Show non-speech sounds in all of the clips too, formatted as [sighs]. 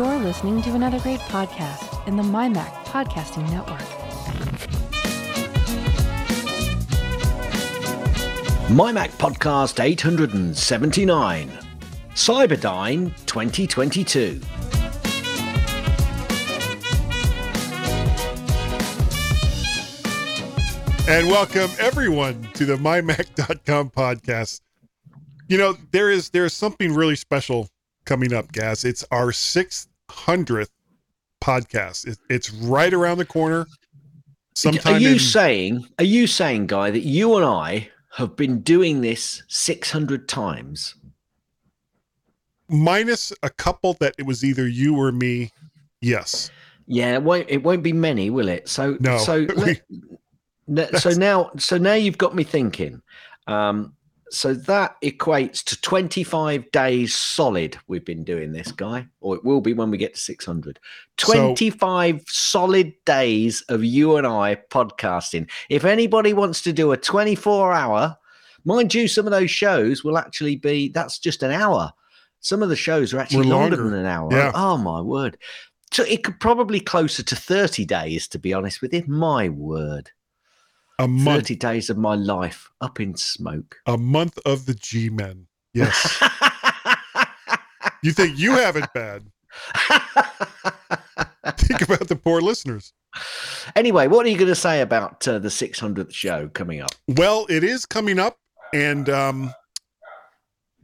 You're listening to another great podcast in the MyMac Podcasting Network. MyMac Podcast 879, Cyberdyne 2022. And welcome everyone to the mymac.com podcast. You know, there is there is something really special coming up, Gaz. It's our 600th podcast. It, it's right around the corner. Sometime are you in, saying, are you saying, Guy, that you and I have been doing this 600 times? Minus a couple that it was either you or me. Yes. Yeah, it won't, it won't be many, will it? So, no. So, [laughs] let, so now, so now you've got me thinking. Um, so that equates to 25 days solid. We've been doing this guy or it will be when we get to 600 25 so, solid days of you and i podcasting. If anybody wants to do a 24 hour mind you some of those shows will actually be that's just an hour. Some of the shows are actually longer. longer. than an hour. Yeah. oh my word. So it could probably closer to 30 days to be honest with you. My word a month. 30 days of my life up in smoke. A month of the G Men. Yes. [laughs] you think you have it bad? [laughs] think about the poor listeners. Anyway, what are you going to say about uh, the 600th show coming up? Well, it is coming up, and um,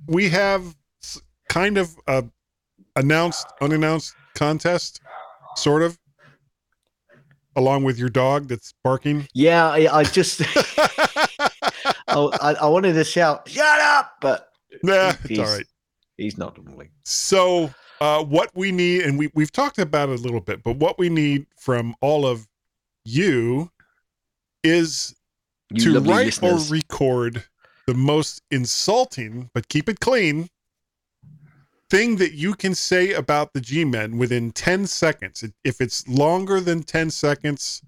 we have kind of a announced, unannounced contest, sort of along with your dog that's barking? Yeah, I, I just [laughs] [laughs] I, I, wanted to shout, "Shut up!" But nah, it's all right. He's not normally. So, uh, what we need, and we we've talked about it a little bit, but what we need from all of you is you to write listeners. or record the most insulting, but keep it clean, thing that you can say about the G Men within 10 seconds. If it's longer than 10 seconds,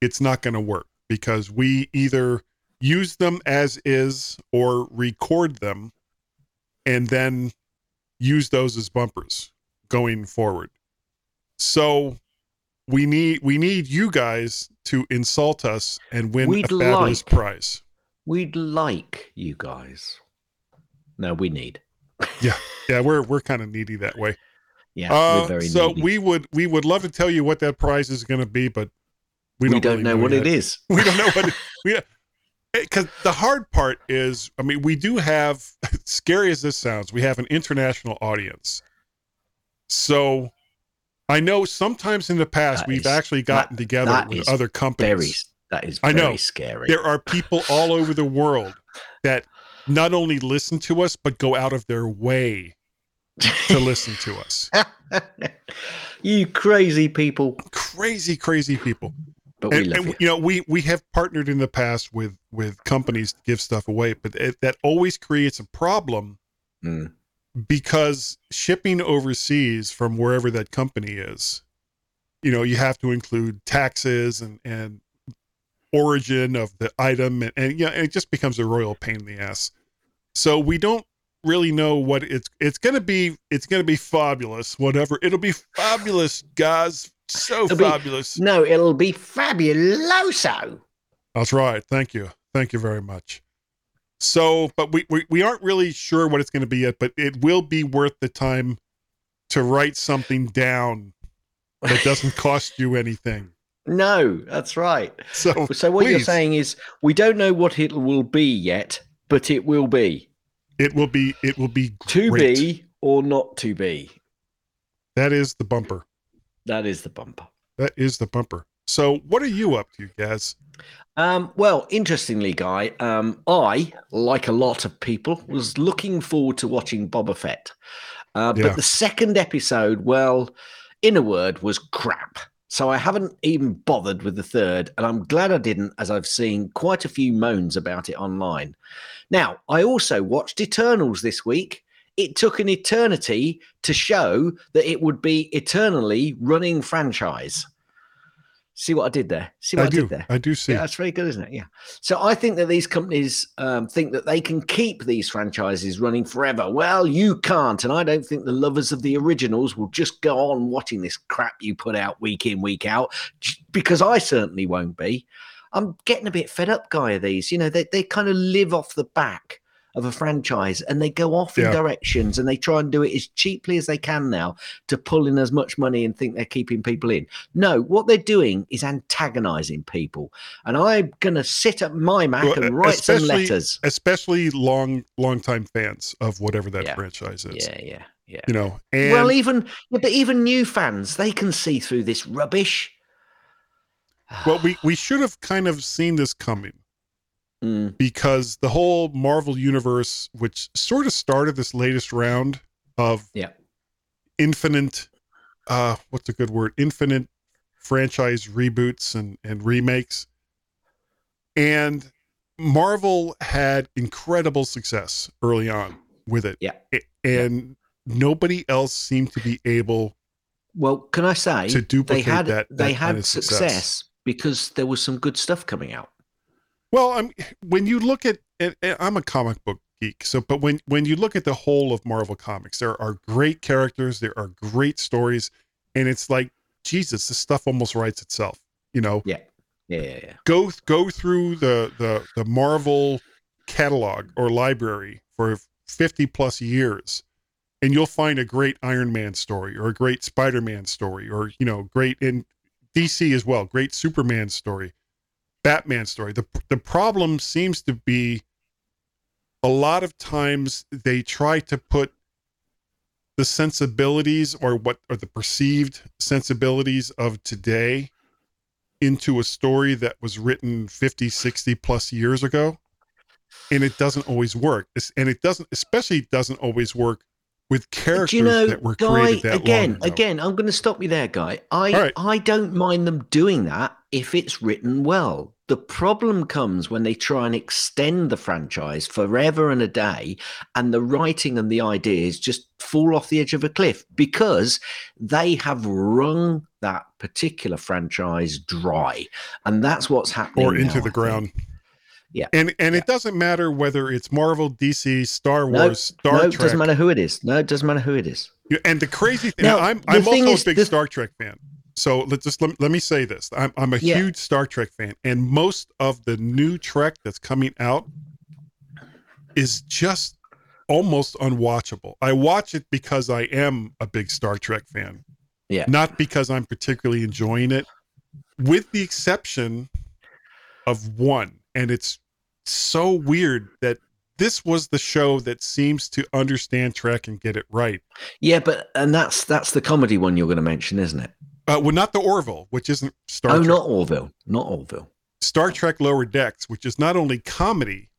it's not going to work because we either use them as is or record them and then use those as bumpers going forward. So we need we need you guys to insult us and win We'd a fabulous like, prize. We'd like you guys. No, we need yeah, yeah, we're we're kind of needy that way. Yeah, uh, so needy. we would we would love to tell you what that prize is going to be, but we don't, we don't really know, know, what yet. it is. [laughs] We don't know what it, [laughs] we because the hard part is, I mean, we do have [laughs] scary as this sounds, we have an international audience. So I know sometimes in the past that we've is, actually gotten that, together that with other companies. Very, that is I know scary. There are people all over the world that not only listen to us, but go out of their way to listen to us. [laughs] you crazy people. Crazy, crazy people. But we and, love and, you. you know, we we have partnered in the past with with companies to give stuff away, but it, that always creates a problem mm. because shipping overseas from wherever that company is, you know, you have to include taxes and and origin of the item and, and yeah it just becomes a royal pain in the ass. So we don't really know what it's it's gonna be it's gonna be fabulous whatever. It'll be fabulous guys. So it'll fabulous. Be, no it'll be fabuloso. That's right. Thank you. Thank you very much. So but we we, we aren't really sure what it's going to be yet but it will be worth the time to write something down that doesn't cost you anything no, that's right. So, so what please. you're saying is we don't know what it will be yet, but it will be. It will be. It will be great. to be or not to be. That is the bumper. That is the bumper. That is the bumper. So, what are you up to, Gaz? Um, well, interestingly, Guy, um, I, like a lot of people, was looking forward to watching Boba Fett. Uh, yeah. But the second episode, well, in a word, was crap. So I haven't even bothered with the third, and I'm glad I didn't, as I've seen quite a few moans about it online. Now, I also watched Eternals this week. It took an eternity to show that it would be eternally running franchise. See what I did there? See what I, I do. did there? I do see. Yeah, that's very good, isn't it? Yeah. So I think that these companies um, think that they can keep these franchises running forever. Well, you can't, and I don't think the lovers of the originals will just go on watching this crap you put out week in, week out, because I certainly won't be. I'm getting a bit fed up, guy. Of these, you know, they they kind of live off the back of a franchise and they go off yeah. in directions and they try and do it as cheaply as they can now to pull in as much money and think they're keeping people in. No, what they're doing is antagonizing people. And I'm going to sit at my Mac well, and write some letters. Especially long, long time fans of whatever that yeah. franchise is. Yeah, yeah, yeah. You know, and well, even, yeah, but even new fans, they can see through this rubbish. well, we, [sighs] we should have kind of seen this coming mm. because the whole Marvel universe, which sort of started this latest round of yeah. infinite, uh, what's a good word? Infinite franchise reboots and, and remakes. And Marvel had incredible success early on with it. Yeah. And nobody else seemed to be able well, can I say to duplicate they had, that, that they had success. success because there was some good stuff coming out. Well, I'm when you look at, at, I'm a comic book geek, so but when when you look at the whole of Marvel comics, there are great characters, there are great stories, and it's like Jesus, this stuff almost writes itself. You know? Yeah. Yeah, yeah, yeah. Go go through the the the Marvel catalog or library for 50 plus years and you'll find a great Iron Man story or a great Spider-Man story or you know great in DC as well, great Superman story. Batman story. The the problem seems to be a lot of times they try to put the sensibilities or what are the perceived sensibilities of today into a story that was written 50 60 plus years ago and it doesn't always work and it doesn't especially doesn't always work with characters you know, that were guy, created that again again i'm going to stop you there guy i right. i don't mind them doing that if it's written well the problem comes when they try and extend the franchise forever and a day, and the writing and the ideas just fall off the edge of a cliff because they have wrung that particular franchise dry. And that's what's happening. Or into now, the ground. Yeah. And and yeah. it doesn't matter whether it's Marvel, DC, Star Wars, no, Star no, Trek. it doesn't matter who it is. No, it doesn't matter who it is. And the crazy thing, now, I'm, I'm also a big Star Trek fan. So let's just let, let me say this. I'm, I'm a yeah. huge Star Trek fan, and most of the new Trek that's coming out is just almost unwatchable. I watch it because I am a big Star Trek fan. Yeah. Not because I'm particularly enjoying it, with the exception of one. And it's so weird that this was the show that seems to understand Trek and get it right. Yeah, but and that's that's the comedy one you're going to mention, isn't it? Uh, well, not the Orville, which isn't Star. Oh, Trek. not Orville, not Orville. Star Trek Lower Decks, which is not only comedy,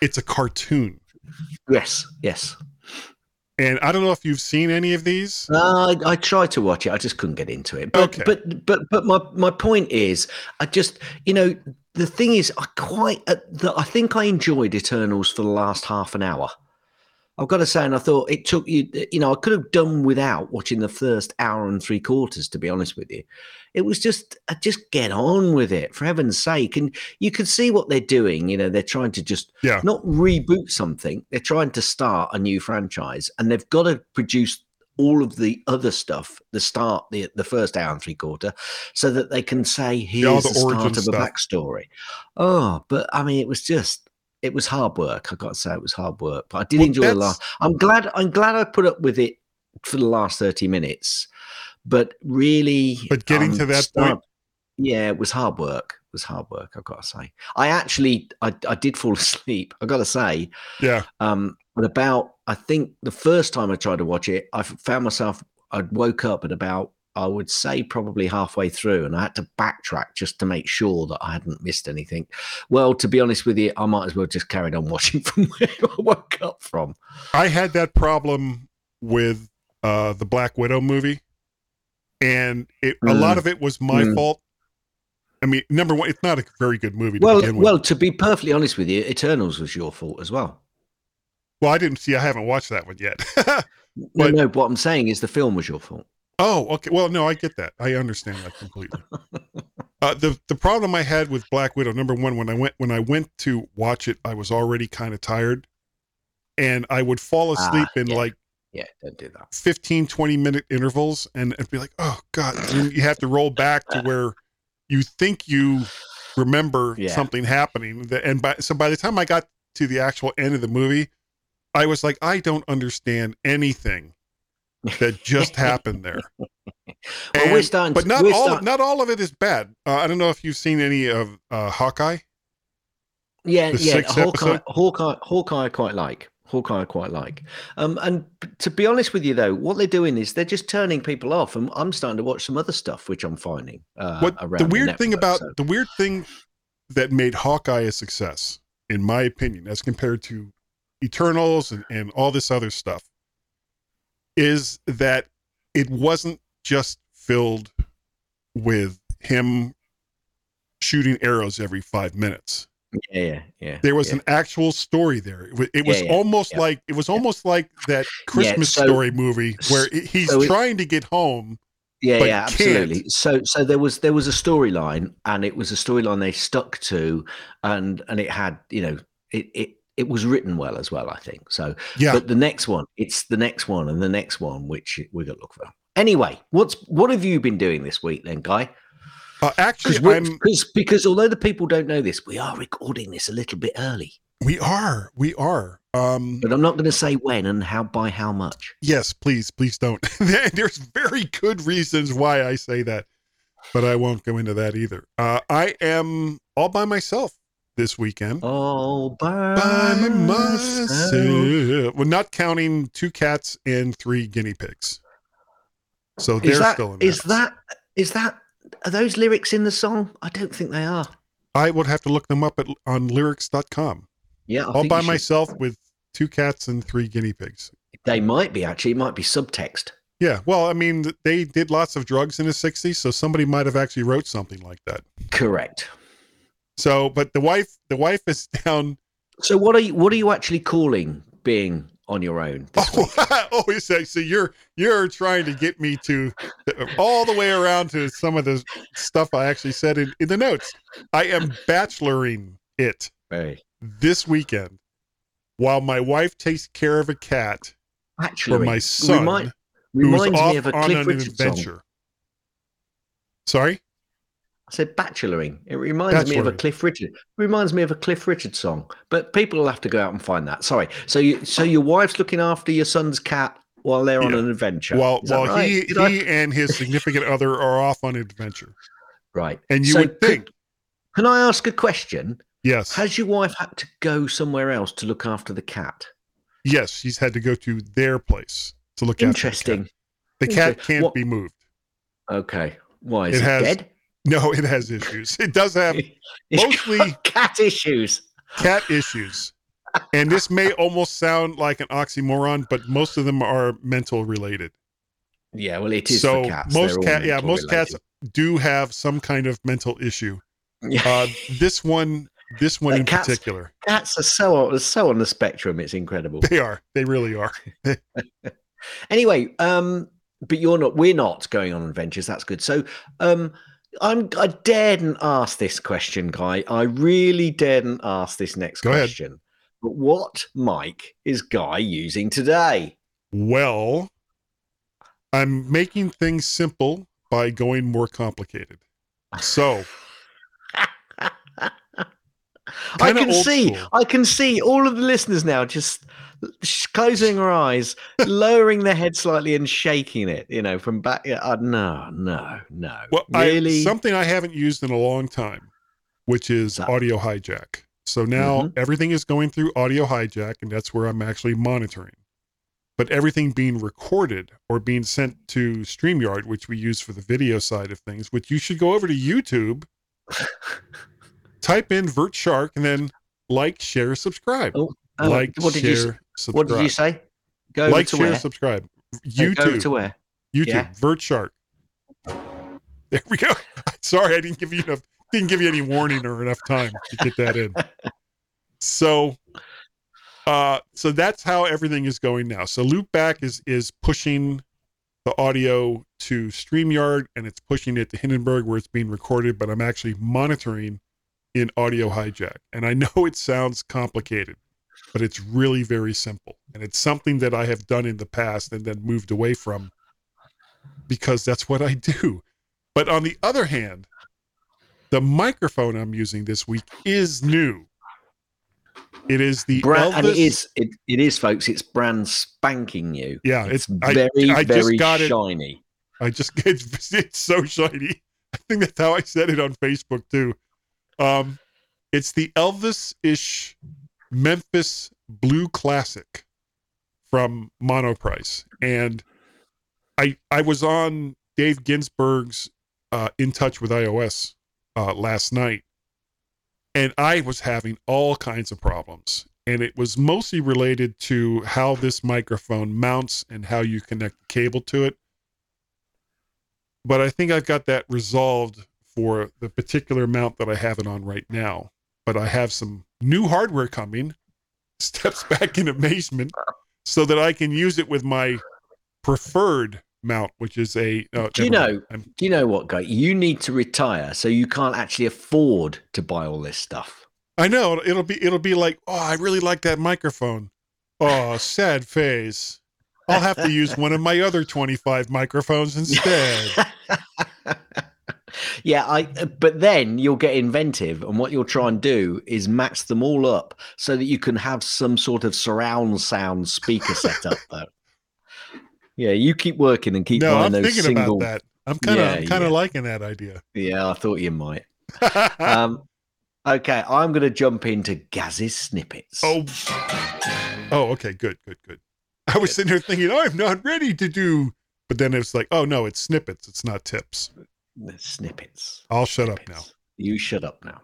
it's a cartoon. Yes, yes. And I don't know if you've seen any of these. Uh, I, I tried to watch it. I just couldn't get into it. But, okay. but but but my my point is, I just you know the thing is, I quite uh, the, I think I enjoyed Eternals for the last half an hour. I've got to say, and I thought it took you, you know, I could have done without watching the first hour and three quarters, to be honest with you. It was just, uh, just get on with it, for heaven's sake. And you could see what they're doing. You know, they're trying to just yeah. not reboot something, they're trying to start a new franchise, and they've got to produce all of the other stuff, the start, the the first hour and three quarter, so that they can say, here's yeah, the, the start of a backstory. Oh, but I mean, it was just it was hard work. I got to say, it was hard work, but I did well, enjoy the last. I'm glad. I'm glad I put up with it for the last thirty minutes. But really, but getting um, to that start, point, yeah, it was hard work. It was hard work. I've got to say. I actually, I, I did fall [laughs] asleep. I got to say, yeah. Um, but about, I think the first time I tried to watch it, I found myself. I woke up at about I would say probably halfway through, and I had to backtrack just to make sure that I hadn't missed anything. Well, to be honest with you, I might as well just carried on [laughs] watching from where I woke up from. I had that problem with uh, the Black Widow movie, and it, mm. a lot of it was my mm. fault. I mean, number one, it's not a very good movie. To well, well, to be perfectly honest with you, Eternals was your fault as well. Well, I didn't see. I haven't watched that one yet. [laughs] but, no, no. What I'm saying is the film was your fault. Oh, okay. Well, no, I get that. I understand that completely. Uh, the the problem I had with Black Widow, number one, when I went when I went to watch it, I was already kind of tired, and I would fall ah, asleep in yeah. like yeah, don't do that. 15, 20 minute intervals and, and be like, oh God. You have to roll back to where you think you remember [laughs] yeah. something happening. And by so by the time I got to the actual end of the movie, I was like, I don't understand anything that just [laughs] happened there. well, and, we're starting, but not all not all of it is bad. Uh, I don't know if you've seen any of uh, Hawkeye. Yeah, yeah, Hawkeye, Hawkeye, Hawkeye, I quite like. Hawkeye, I quite like. Um, and to be honest with you, though, what they're doing is they're just turning people off, and I'm starting to watch some other stuff, which I'm finding. Uh, what the weird the thing about so. the weird thing that made Hawkeye a success, in my opinion, as compared to Eternals and, and all this other stuff, is that it wasn't just filled with him shooting arrows every five minutes. Yeah, yeah, yeah. There was yeah. an actual story there. It was, it was yeah, almost like it was almost like that Christmas so, story movie where he's so trying to get home. Yeah, yeah, absolutely. Can't. So, so there was there was a storyline, and it was a storyline they stuck to, and and it had you know it it it was written well as well, I think. So, yeah. But the next one, it's the next one and the next one, which we're gonna look for. Anyway, what's what have you been doing this week, then, Guy? Uh, actually, because because although the people don't know this, we are recording this a little bit early. We are, we are. Um, but I'm not going to say when and how by how much. Yes, please, please don't. [laughs] There's very good reasons why I say that, but I won't go into that either. Uh, I am all by myself this weekend. All by, by myself. myself. Well, not counting two cats and three guinea pigs. So they're that, still in. Is that is that are those lyrics in the song? I don't think they are. I would have to look them up at on lyrics.com. Yeah, I all by myself with two cats and three guinea pigs. They might be actually. It might be subtext. Yeah, well, I mean, they did lots of drugs in the '60s, so somebody might have actually wrote something like that. Correct. So, but the wife, the wife is [laughs] down. So, what are you? What are you actually calling being on your own. Oh, oh, [laughs] so, so you're you're trying to get me to uh, all the way around to some of the stuff I actually said in, in the notes. I am bacheloring it hey. this weekend while my wife takes care of a cat Actually, for my son remind, who's off on an adventure. Song. Sorry? Said bacheloring. It reminds me of a Cliff Richard. Reminds me of a Cliff Richard song. But people will have to go out and find that. Sorry. So you so your wife's looking after your son's cat while they're yeah. on an adventure. While while right? he Did he I... and his significant other are off on an adventure. Right. And you so would think. Can, can I ask a question? Yes. Has your wife had to go somewhere else to look after the cat? Yes, she's had to go to their place to look Interesting. after the cat. Interesting. The cat can't what? be moved. Okay. Why is it, it has, dead? [laughs] No, it has issues. It does have [laughs] mostly cat issues. Cat issues. And this may [laughs] almost sound like an oxymoron, but most of them are mental related. Yeah, well, it is. So most cat, yeah, most related. cats do have some kind of mental issue. Uh, this one, this one in cats, particular. Cats are so so on the spectrum. It's incredible. They are. They really are. anyway, um, but you're not. We're not going on adventures. That's good. So, um, I'm I daren't ask this question, Guy. I really daren't ask this next Go question. Ahead. But what mic is Guy using today? Well, I'm making things simple by going more complicated. So [laughs] I can see, school. I can see all of the listeners now just closing her eyes, lowering the head slightly, and shaking it. You know, from back. Uh, no, no, no. Well, really, I, something I haven't used in a long time, which is that, Audio Hijack. So now mm-hmm. everything is going through Audio Hijack, and that's where I'm actually monitoring. But everything being recorded or being sent to StreamYard, which we use for the video side of things, which you should go over to YouTube, [laughs] type in Vert Shark, and then like, share, subscribe. Oh, oh, like, share, subscribe. What did you say? Go like, share, where? subscribe. YouTube. To where? YouTube. Yeah. Vert Shark. There we go. [laughs] Sorry, I didn't give you enough. Didn't give you any warning or enough time to get that in. [laughs] So, uh, so that's how everything is going now. So Loopback is is pushing the audio to StreamYard and it's pushing it to Hindenburg where it's being recorded, but I'm actually monitoring in Audio Hijack. And I know it sounds complicated, but it's really very simple. And it's something that I have done in the past and then moved away from because that's what I [laughs] do. But on the other hand, the microphone I'm using this week is new. It is the brand, Elvis. and it is it, it is, folks. It's brand spanking new. Yeah, it's, it's very I, I very shiny. It, I just [laughs] it's, it's so shiny. I think that's how I said it on Facebook too. Um, it's the Elvis-ish Memphis Blue Classic from Monoprice, and I I was on Dave Ginsburg's uh, In Touch with iOS uh, last night, and I was having all kinds of problems. And it was mostly related to how this microphone mounts and how you connect the cable to it. But I think I've got that resolved for the particular mount that I have it on right now. But I have some new hardware coming, [laughs] steps back in amazement, so that I can use it with my preferred mount, which is a. Uh, do you know? Do you know what, guy? You need to retire, so you can't actually afford to buy all this stuff. I know it'll be it'll be like, oh, I really like that microphone. Oh, sad face. I'll have to use one of my other twenty-five microphones [laughs] instead. [laughs] yeah, I. But then you'll get inventive, and what you'll try and do is match them all up so that you can have some sort of surround sound speaker setup. [laughs] Though. Yeah, you keep working and keep no, I'm thinking single... about that. I'm kind of yeah, kind of yeah. liking that idea. Yeah, I thought you might. [laughs] um, okay, I'm going to jump into Gaz's snippets. Oh, oh, okay, good, good, good. I was good. sitting here thinking, oh, I'm not ready to do, but then it's like, oh no, it's snippets. It's not tips. Snippets. I'll shut snippets. up now. You shut up now.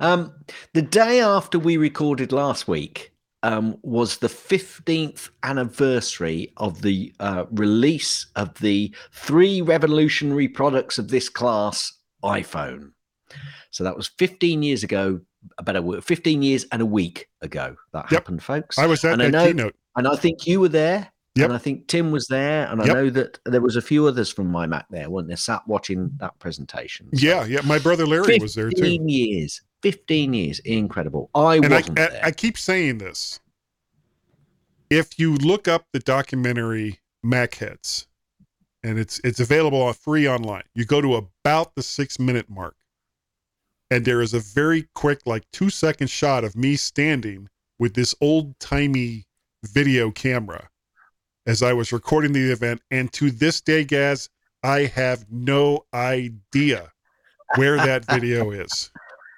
Um, the day after we recorded last week, um, was the 15th anniversary of the uh, release of the three revolutionary products of this class iPhone. So that was 15 years ago, about a 15 years and a week ago that yep. happened, folks. I was at and that I know, keynote. And I think you were there. Yep. And I think Tim was there, and I yep. know that there was a few others from my Mac there, weren't there, sat watching that presentation. So yeah, yeah. My brother Larry was there too. 15 years. 15 years. Incredible. I and wasn't I, I, I keep saying this if you look up the documentary Mac Macheads, and it's it's available on free online, you go to about the six minute mark, and there is a very quick, like two second shot of me standing with this old timey video camera as I was recording the event. And to this day, Gaz, I have no idea where that [laughs] video is.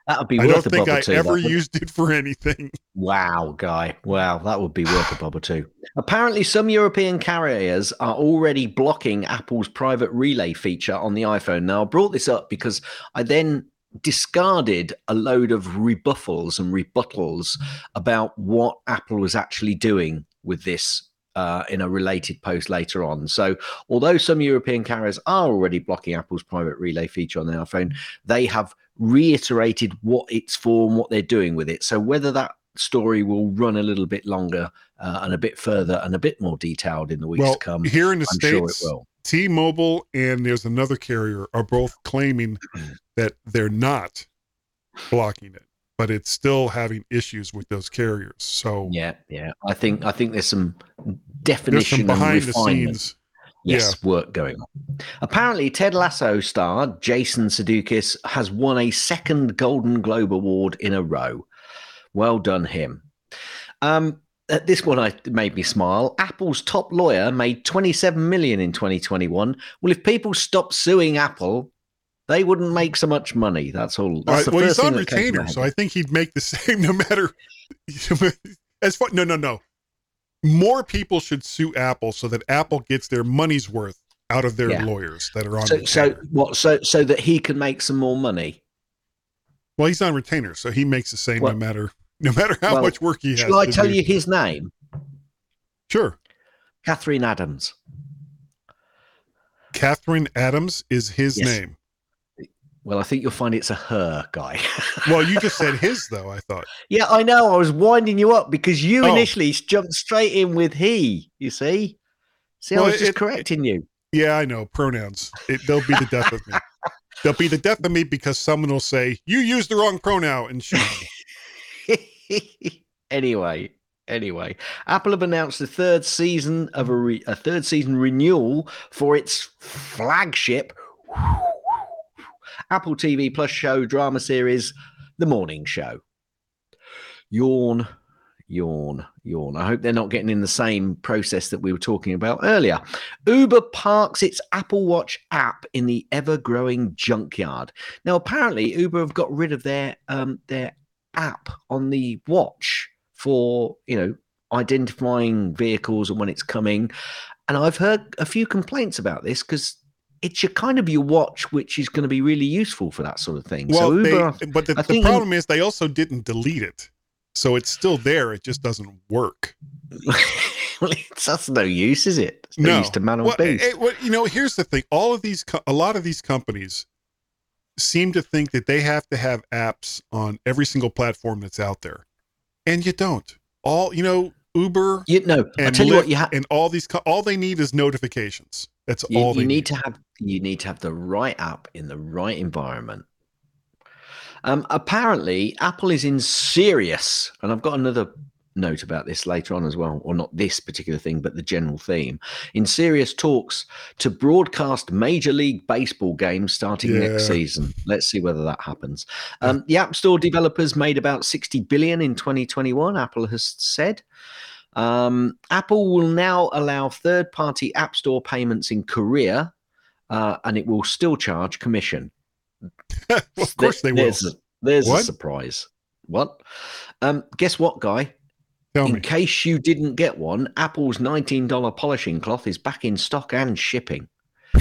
That would be. Worth a bubble. I don't think I too, ever used it for anything. Wow, guy! Wow, that would be worth a bubble too. Apparently, some European carriers are already blocking Apple's private relay feature on the iPhone. Now, I brought this up because I then discarded a load of rebuffals and rebuttals about what Apple was actually doing with this uh, in a related post later on. So, although some European carriers are already blocking Apple's private relay feature on their iPhone, they have reiterated what it's for and what they're doing with it. So whether that story will run a little bit longer uh, and a bit further and a bit more detailed in the weeks well, to come. Here in the I'm States, sure T-Mobile and there's another carrier are both claiming [clears throat] that they're not blocking it, but it's still having issues with those carriers. So yeah, yeah, I think I think there's some definition there's some behind the scenes yes, yeah. work going on. Apparently, Ted Lasso star Jason Sudeikis has won a second Golden Globe Award in a row. Well done, him. Um, uh, this one I made me smile. Apple's top lawyer made 27 million in 2021. Well, if people stop suing Apple, they wouldn't make so much money. That's all. That's well, he's on retainer, so I think he'd make the [laughs] same no matter. [laughs] as far no, no, no more people should sue Apple so that Apple gets their money's worth out of their yeah. lawyers that are on. So, so what? So so that he can make some more money. Well, he's on retainer, so he makes the same well, no matter no matter how well, much work he has. Shall I tell do. you his name? Sure. Katherine Adams. Katherine Adams is his yes. name. Well, I think you'll find it's a her guy. [laughs] well, you just said his though. I thought. Yeah, I know. I was winding you up because you oh. initially jumped straight in with he. You see, see, well, I was just it, correcting you. Yeah, I know pronouns. It, they'll be the death of me. [laughs] They'll be the death of me because someone will say you used the wrong pronoun and shoot me. [laughs] anyway, anyway, Apple have announced the third season of a, re- a third season renewal for its flagship Apple TV Plus show drama series, The Morning Show. Yawn, yawn, yawn. I hope they're not getting in the same process that we were talking about earlier. Uber parks its Apple Watch app in the ever-growing junkyard. Now, apparently, Uber have got rid of their um, their app on the watch for you know identifying vehicles and when it's coming. And I've heard a few complaints about this because it's your kind of your watch, which is going to be really useful for that sort of thing. Well, so Uber, they, but the, the problem is they also didn't delete it, so it's still there. It just doesn't work. [laughs] Well, it's that's no use, is it? It's no, no use to man on well, it, it, eh, eh, well, you know, here's the thing: all of these, a lot of these companies seem to think that they have to have apps on every single platform that's out there, and you don't. All you know, Uber, you know, tell Lyft, you what, you have, and all these, all they need is notifications. That's you, all. you need, need to have you need to have the right app in the right environment. Um, apparently, Apple is in serious, and I've got another note about this later on as well, or not this particular thing, but the general theme. In serious talks to broadcast Major League Baseball games starting yeah. next season. Let's see whether that happens. [laughs] Um, the App Store developers made about 60 billion in 2021, Apple has said. Um, Apple will now allow third party App Store payments in Korea, uh, and it will still charge commission. [laughs] of course, they will. There's, a, there's a surprise. What? Um, guess what, guy? Tell in me. case you didn't get one, Apple's $19 polishing cloth is back in stock and shipping. [sighs]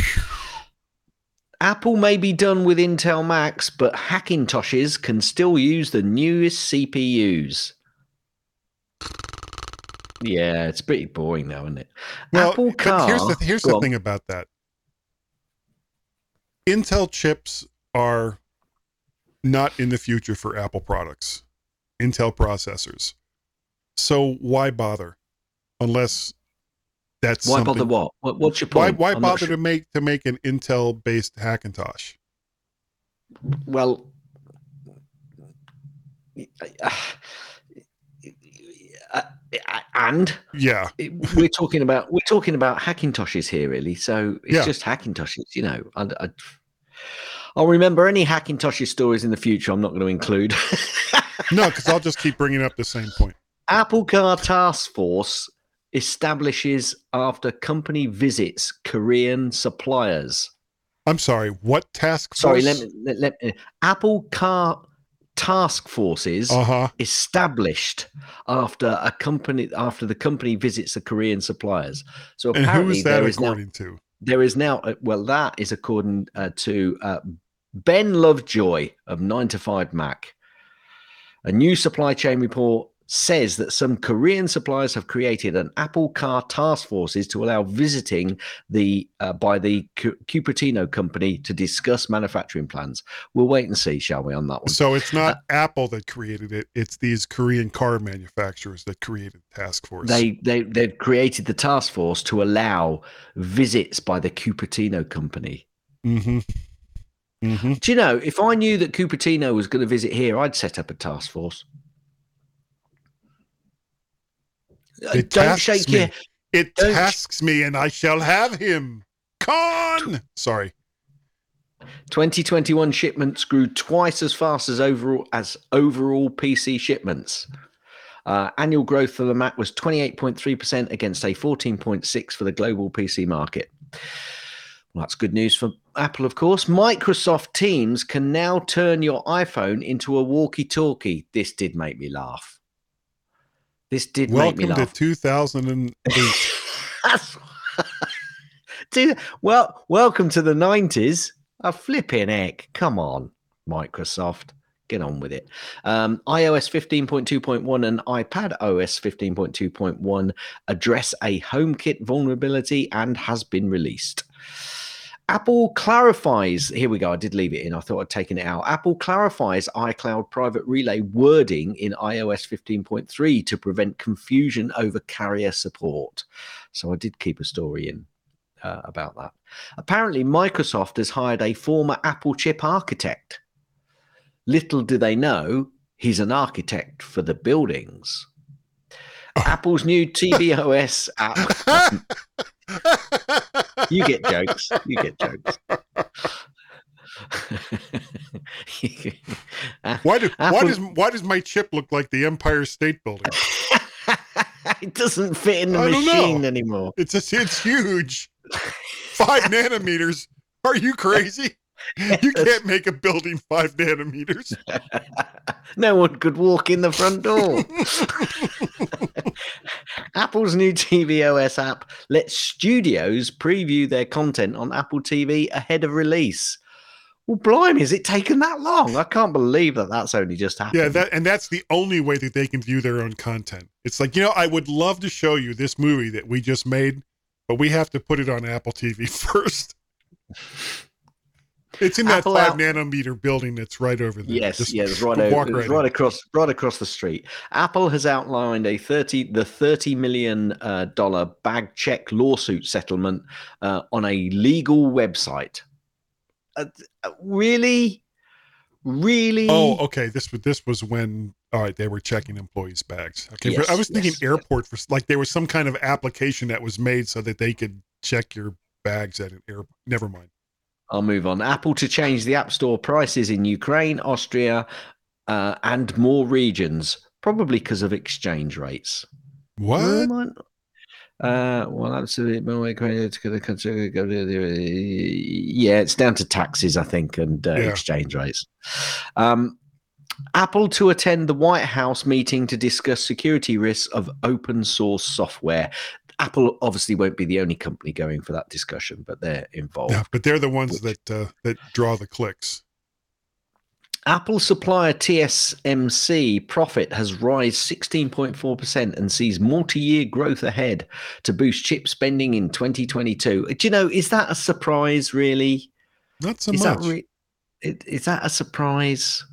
Apple may be done with Intel Macs, but Hackintoshes can still use the newest CPUs. Yeah, it's pretty boring now, isn't it? Well, Apple car. Here's the here's the thing about that. Intel chips are not in the future for Apple products. Intel processors. So why bother? Unless that's why bother what? what? What's your point? Why, why bother sure. to make to make an Intel based Hackintosh? Well, uh, Uh, and yeah, we're talking about we're talking about Hackintoshes here, really. So it's yeah. just Hackintoshes, you know. I, I, uh, I'll remember any Hackintoshes stories in the future. I'm not going to include. no, because I'll [laughs] just keep bringing up the same point. Apple Car Task Force establishes after company visits Korean suppliers. I'm sorry, what task force? Sorry, let me, let, let me, Apple Car task forces uh-huh. established after a company after the company visits the Korean suppliers. So apparently there is according now, to? There is now uh, well that is according uh, to uh, Ben Lovejoy of 9 to 5 Mac. A new supply chain report says that some Korean suppliers have created an Apple Car task forces to allow visiting the uh, by the Cupertino company to discuss manufacturing plans. We'll wait and see, shall we, on that one? So it's not uh, Apple that created it; it's these Korean car manufacturers that created the task force. They they they've created the task force to allow visits by the Cupertino company. Mm-hmm. Mm-hmm. Do you know if I knew that Cupertino was going to visit here, I'd set up a task force. It Don't shake me. your. It Don't tasks me, and I shall have him. Con. Sorry. 2021 shipments grew twice as fast as overall as overall PC shipments. Uh, annual growth for the Mac was 28.3% against a 14.6 for the global PC market. Well, that's good news for Apple, of course. Microsoft Teams can now turn your iPhone into a walkie-talkie. This did make me laugh. This did Welcome make me laugh. to 2008. Dude, [laughs] well, welcome to the 90s. A flipping heck. Come on, Microsoft. Get on with it. Um, iOS 15.2.1 and iPad OS 15.2.1 address a HomeKit vulnerability and has been released. Apple clarifies, here we go. I did leave it in. I thought I'd taken it out. Apple clarifies iCloud private relay wording in iOS 15.3 to prevent confusion over carrier support. So I did keep a story in uh, about that. Apparently, Microsoft has hired a former Apple chip architect. Little do they know, he's an architect for the buildings. [laughs] Apple's new tvOS app. [laughs] you get jokes. You get jokes. [laughs] why do Apple, why does why does my chip look like the Empire State Building? [laughs] it doesn't fit in the I machine anymore. It's a, it's huge. Five nanometers. Are you crazy? You [laughs] can't make a building five nanometers. no one could walk in the front door. Apple's new tvOS app lets studios preview their content on Apple TV ahead of release. Well, blimey, has it taken that long? I can't believe that that's only just happened. Yeah, that and that's the only way that they can view their own content. It's like you know, I would love to show you this movie that we just made, but we have to put it on Apple TV [laughs] first. It's in that Apple five out- nanometer building that's right over there. Yes, Just yes, right, over, right, right across, right across the street. Apple has outlined a thirty, the thirty million uh, bag check lawsuit settlement uh, on a legal website. Uh, uh, really, really. Oh, okay. This was this was when all right they were checking employees' bags. Okay, yes, I was thinking yes, airport for like there was some kind of application that was made so that they could check your bags at an airport. Never mind. I'll move on. Apple to change the App Store prices in Ukraine, Austria, uh, and more regions, probably because of exchange rates. What? Uh, well, absolutely. Yeah, it's down to taxes, I think, and uh, yeah. exchange rates. Um, Apple to attend the White House meeting to discuss security risks of open source software. Apple obviously won't be the only company going for that discussion, but they're involved. Yeah, but they're the ones that uh, that draw the clicks. Apple supplier TSMC profit has rise 16.4% and sees multi-year growth ahead to boost chip spending in 2022. Do you know, is that a surprise really? Not so is much. That re- is that a surprise?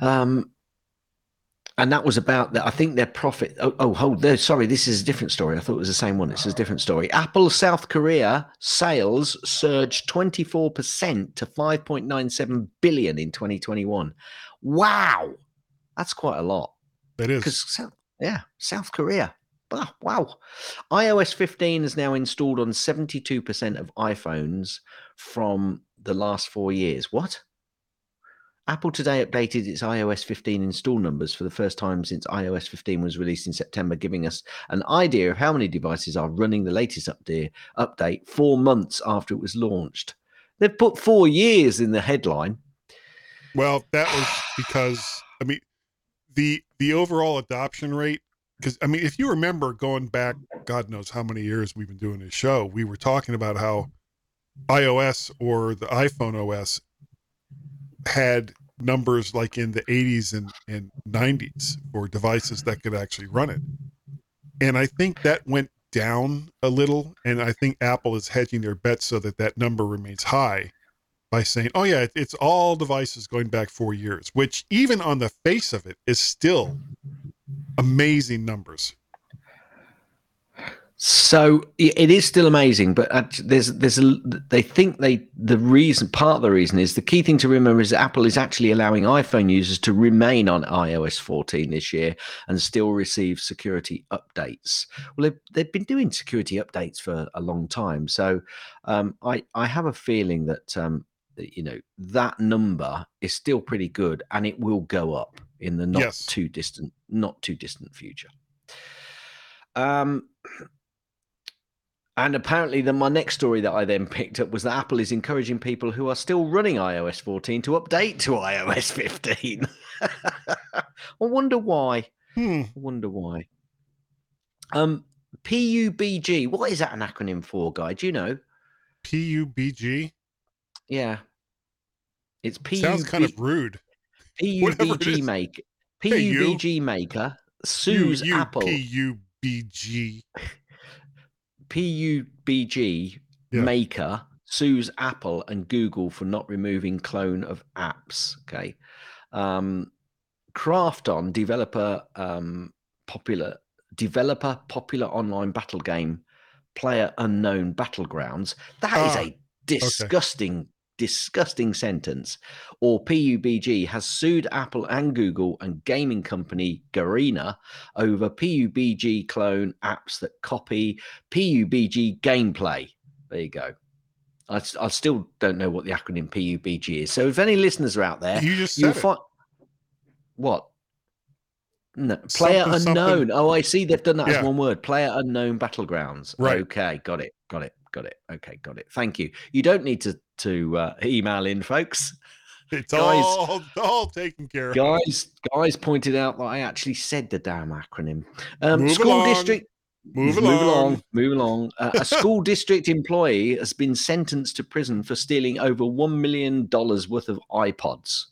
Um, and that was about that. I think their profit. Oh, oh, hold there. Sorry, this is a different story. I thought it was the same one. It's a different story. Apple South Korea sales surged 24% to 5.97 billion in 2021. Wow, that's quite a lot. It is. Because yeah, South Korea. Oh, wow. iOS 15 is now installed on 72% of iPhones from the last four years. What? Apple today updated its iOS 15 install numbers for the first time since iOS 15 was released in September, giving us an idea of how many devices are running the latest update, four months after it was launched. They've put four years in the headline. Well, that was because I mean the the overall adoption rate. Because I mean, if you remember going back, God knows how many years we've been doing this show, we were talking about how iOS or the iPhone OS had numbers like in the 80s and, and 90s for devices that could actually run it. And I think that went down a little. And I think Apple is hedging their bets so that that number remains high by saying, oh, yeah, it's all devices going back four years, which even on the face of it is still amazing numbers. So it is still amazing, but there's there's a, they think they the reason part of the reason is the key thing to remember is that Apple is actually allowing iPhone users to remain on iOS 14 this year and still receive security updates. Well, they've, they've been doing security updates for a long time, so um, I I have a feeling that um, you know that number is still pretty good and it will go up in the not yes. too distant not too distant future. Um and apparently, then my next story that I then picked up was that Apple is encouraging people who are still running iOS 14 to update to iOS 15. [laughs] I wonder why. Hmm. I wonder why. Um, PUBG. What is that an acronym for, guy? Do you know? PUBG. Yeah, it's PUBG. Sounds kind of rude. PUBG maker. PUBG hey, maker sues you, you, Apple. PUBG. PUBG yeah. maker sues Apple and Google for not removing clone of apps. Okay. Um, Krafton, developer, um, popular developer, popular online battle game player unknown battlegrounds. That is ah, a disgusting, okay. Disgusting sentence. Or PUBG has sued Apple and Google and gaming company Garena over PUBG clone apps that copy PUBG gameplay. There you go. I, I still don't know what the acronym PUBG is. So if any listeners are out there, you just you'll find what no, player something, unknown. Something. Oh, I see. They've done that yeah. as one word. Player unknown battlegrounds. Right. Okay, got it. Got it. Got it. Okay, got it. Thank you. You don't need to to uh, email in, folks. It's guys, all all taken care of. Guys, guys pointed out that I actually said the damn acronym. Um, school along. district. Move, move along. along. Move along. Uh, a [laughs] school district employee has been sentenced to prison for stealing over one million dollars worth of iPods.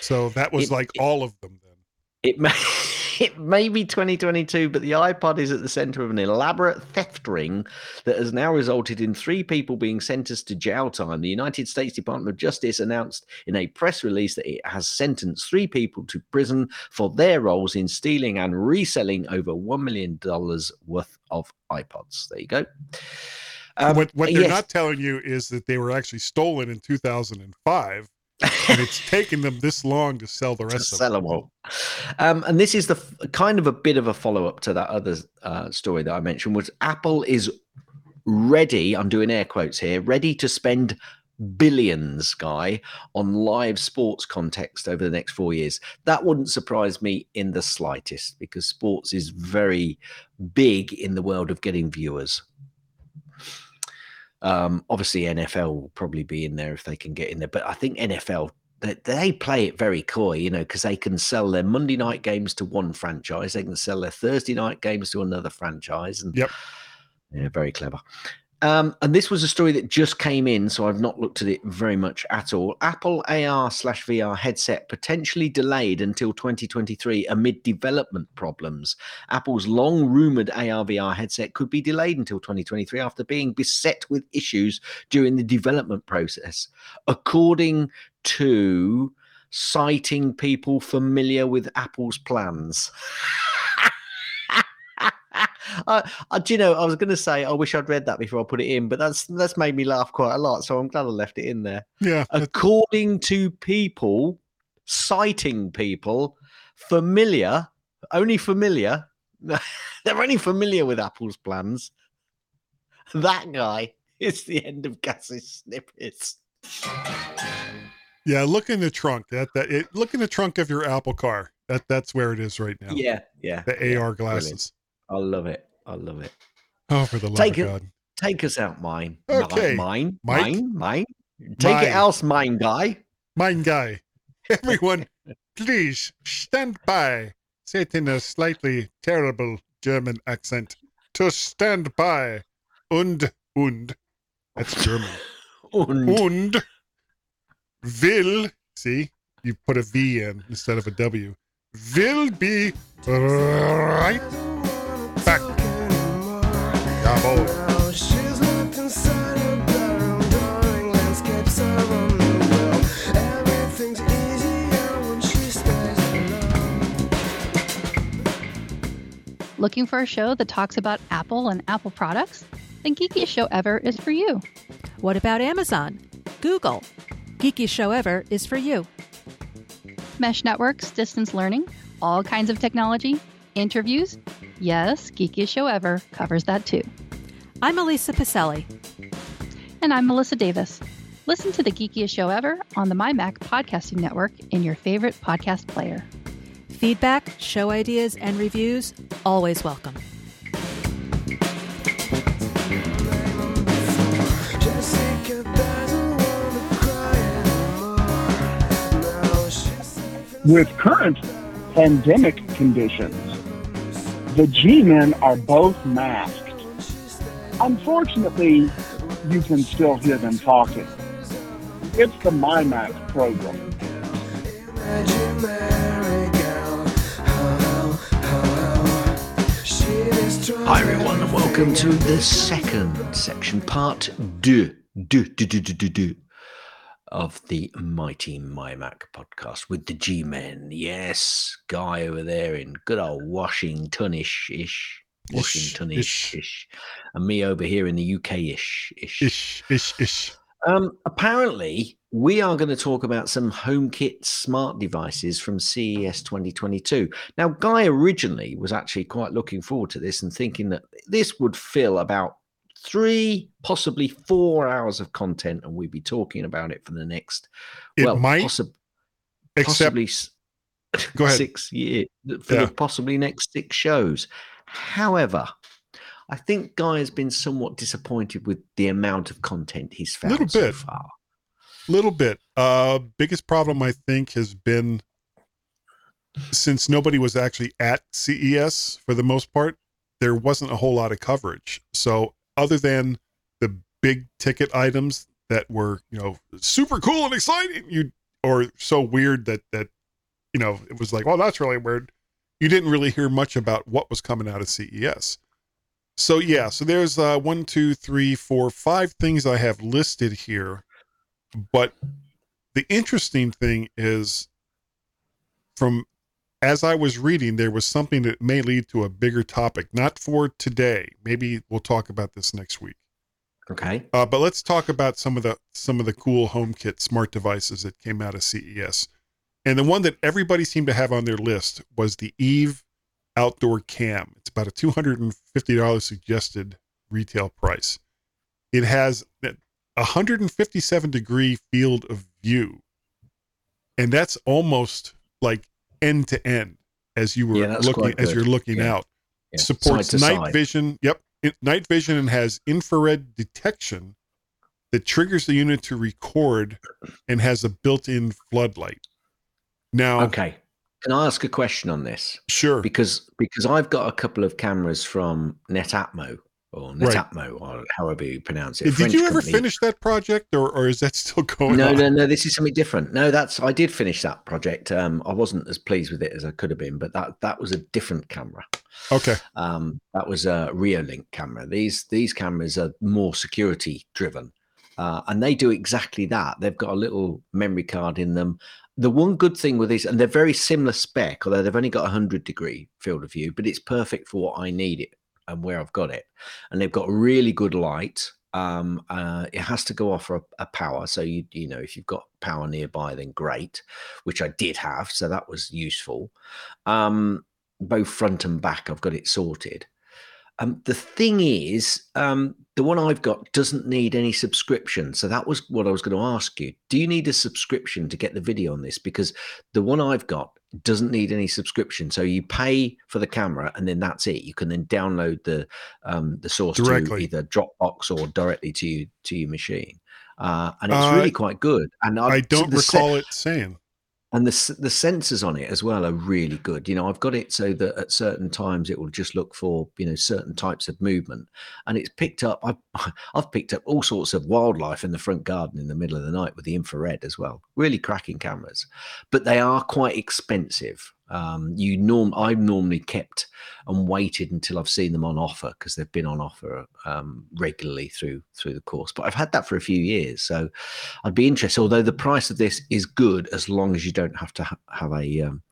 So that was it, like it, all of them then. It may [laughs] it may be 2022, but the iPod is at the center of an elaborate theft ring that has now resulted in three people being sentenced to jail time. The United States Department of Justice announced in a press release that it has sentenced three people to prison for their roles in stealing and reselling over $1 million worth of iPods. There you go. Um, what, what they're yes. not telling you is that they were actually stolen in 2005 and it's taken them this long to sell the rest of sell them all. Um, and this is the kind of a bit of a follow up to that other uh, story that I mentioned was Apple is ready. I'm doing air quotes here, ready to spend billions, guy, on live sports context over the next four years. That wouldn't surprise me in the slightest because sports is very big in the world of getting viewers. Um, obviously, NFL will probably be in there if they can get in there, but I think NFL they, they play it very coy, you know, because they can sell their Monday night games to one franchise, they can sell their Thursday night games to another franchise, and yep, yeah, very clever. Um, and this was a story that just came in, so I've not looked at it very much at all. Apple AR slash VR headset potentially delayed until 2023 amid development problems. Apple's long rumored AR VR headset could be delayed until 2023 after being beset with issues during the development process, according to citing people familiar with Apple's plans. [laughs] [laughs] I, I, do you know? I was going to say I wish I'd read that before I put it in, but that's that's made me laugh quite a lot. So I'm glad I left it in there. Yeah. According to people, citing people familiar, only familiar. [laughs] they're only familiar with Apple's plans. That guy is the end of Gaz's snippets. Yeah, look in the trunk. That that it, look in the trunk of your Apple car. That that's where it is right now. Yeah, yeah. The yeah, AR glasses. I love it. I love it. Oh, for the love take of it, God. Take us out, mine. Okay. Mine, Mike? mine, mine. Take mine. it else, mine guy. Mine guy. [laughs] Everyone, please stand by. Say it in a slightly terrible German accent. To stand by. Und, und. That's German. [laughs] und. Und will, see, you put a V in instead of a W, will be right. Looking for a show that talks about Apple and Apple products? Then Geekiest Show Ever is for you. What about Amazon? Google? Geekiest Show Ever is for you. Mesh networks, distance learning, all kinds of technology, interviews. Yes, Geekiest Show Ever covers that too. I'm Elisa Pacelli. And I'm Melissa Davis. Listen to the Geekiest Show Ever on the MyMac Podcasting Network in your favorite podcast player. Feedback, show ideas, and reviews always welcome. With current pandemic conditions, the G men are both masked. Unfortunately, you can still hear them talking. It's the MyMac program. Hi everyone, and welcome to the second section, part deux, deux, deux, deux, deux, deux, of the Mighty MyMac podcast with the G Men. Yes, guy over there in good old Washingtonish ish. Washington ish, ish, and me over here in the UK ish, ish, ish. Um, apparently, we are going to talk about some HomeKit smart devices from CES 2022. Now, Guy originally was actually quite looking forward to this and thinking that this would fill about three, possibly four hours of content, and we'd be talking about it for the next. It well, might, possi- except, possibly go ahead. [laughs] six years for yeah. the possibly next six shows. However, I think Guy has been somewhat disappointed with the amount of content he's found little so far. Little bit. Uh, biggest problem I think has been since nobody was actually at CES for the most part, there wasn't a whole lot of coverage. So other than the big ticket items that were, you know, super cool and exciting, you or so weird that that you know, it was like, well, that's really weird. You didn't really hear much about what was coming out of CES. So yeah, so there's uh, one, two, three, four, five things I have listed here. But the interesting thing is, from as I was reading, there was something that may lead to a bigger topic, not for today. Maybe we'll talk about this next week. Okay. Uh, but let's talk about some of the some of the cool HomeKit smart devices that came out of CES. And the one that everybody seemed to have on their list was the Eve outdoor cam. It's about a $250 suggested retail price. It has a 157 degree field of view. And that's almost like end to end as you were yeah, looking as you're looking yeah. out. Yeah. Supports night side. vision. Yep. night vision and has infrared detection that triggers the unit to record and has a built-in floodlight. Now, okay, can I ask a question on this? Sure. Because because I've got a couple of cameras from Netatmo or Netatmo right. or however you pronounce it. Did French you ever company. finish that project or, or is that still going no, on? No, no, This is something different. No, that's I did finish that project. Um, I wasn't as pleased with it as I could have been, but that that was a different camera. Okay. Um, that was a Reolink camera. These these cameras are more security driven. Uh, and they do exactly that. They've got a little memory card in them, the one good thing with these, and they're very similar spec, although they've only got a hundred degree field of view, but it's perfect for what I need it and where I've got it. And they've got really good light. Um, uh, it has to go off a, a, power, so you you know if you've got power nearby, then great, which I did have, so that was useful. Um, both front and back, I've got it sorted. Um, the thing is, um, the one I've got doesn't need any subscription. So that was what I was going to ask you. Do you need a subscription to get the video on this? Because the one I've got doesn't need any subscription. So you pay for the camera and then that's it. You can then download the um, the source directly. to either Dropbox or directly to you, to your machine. Uh, and it's uh, really quite good. And I've, I do not recall set, it saying and the the sensors on it as well are really good. You know, I've got it so that at certain times it will just look for you know certain types of movement, and it's picked up. I've [laughs] I've picked up all sorts of wildlife in the front garden in the middle of the night with the infrared as well. Really cracking cameras, but they are quite expensive. Um, you norm I've normally kept and waited until I've seen them on offer because they've been on offer um, regularly through through the course. But I've had that for a few years, so I'd be interested. Although the price of this is good as long as you don't have to ha- have a um,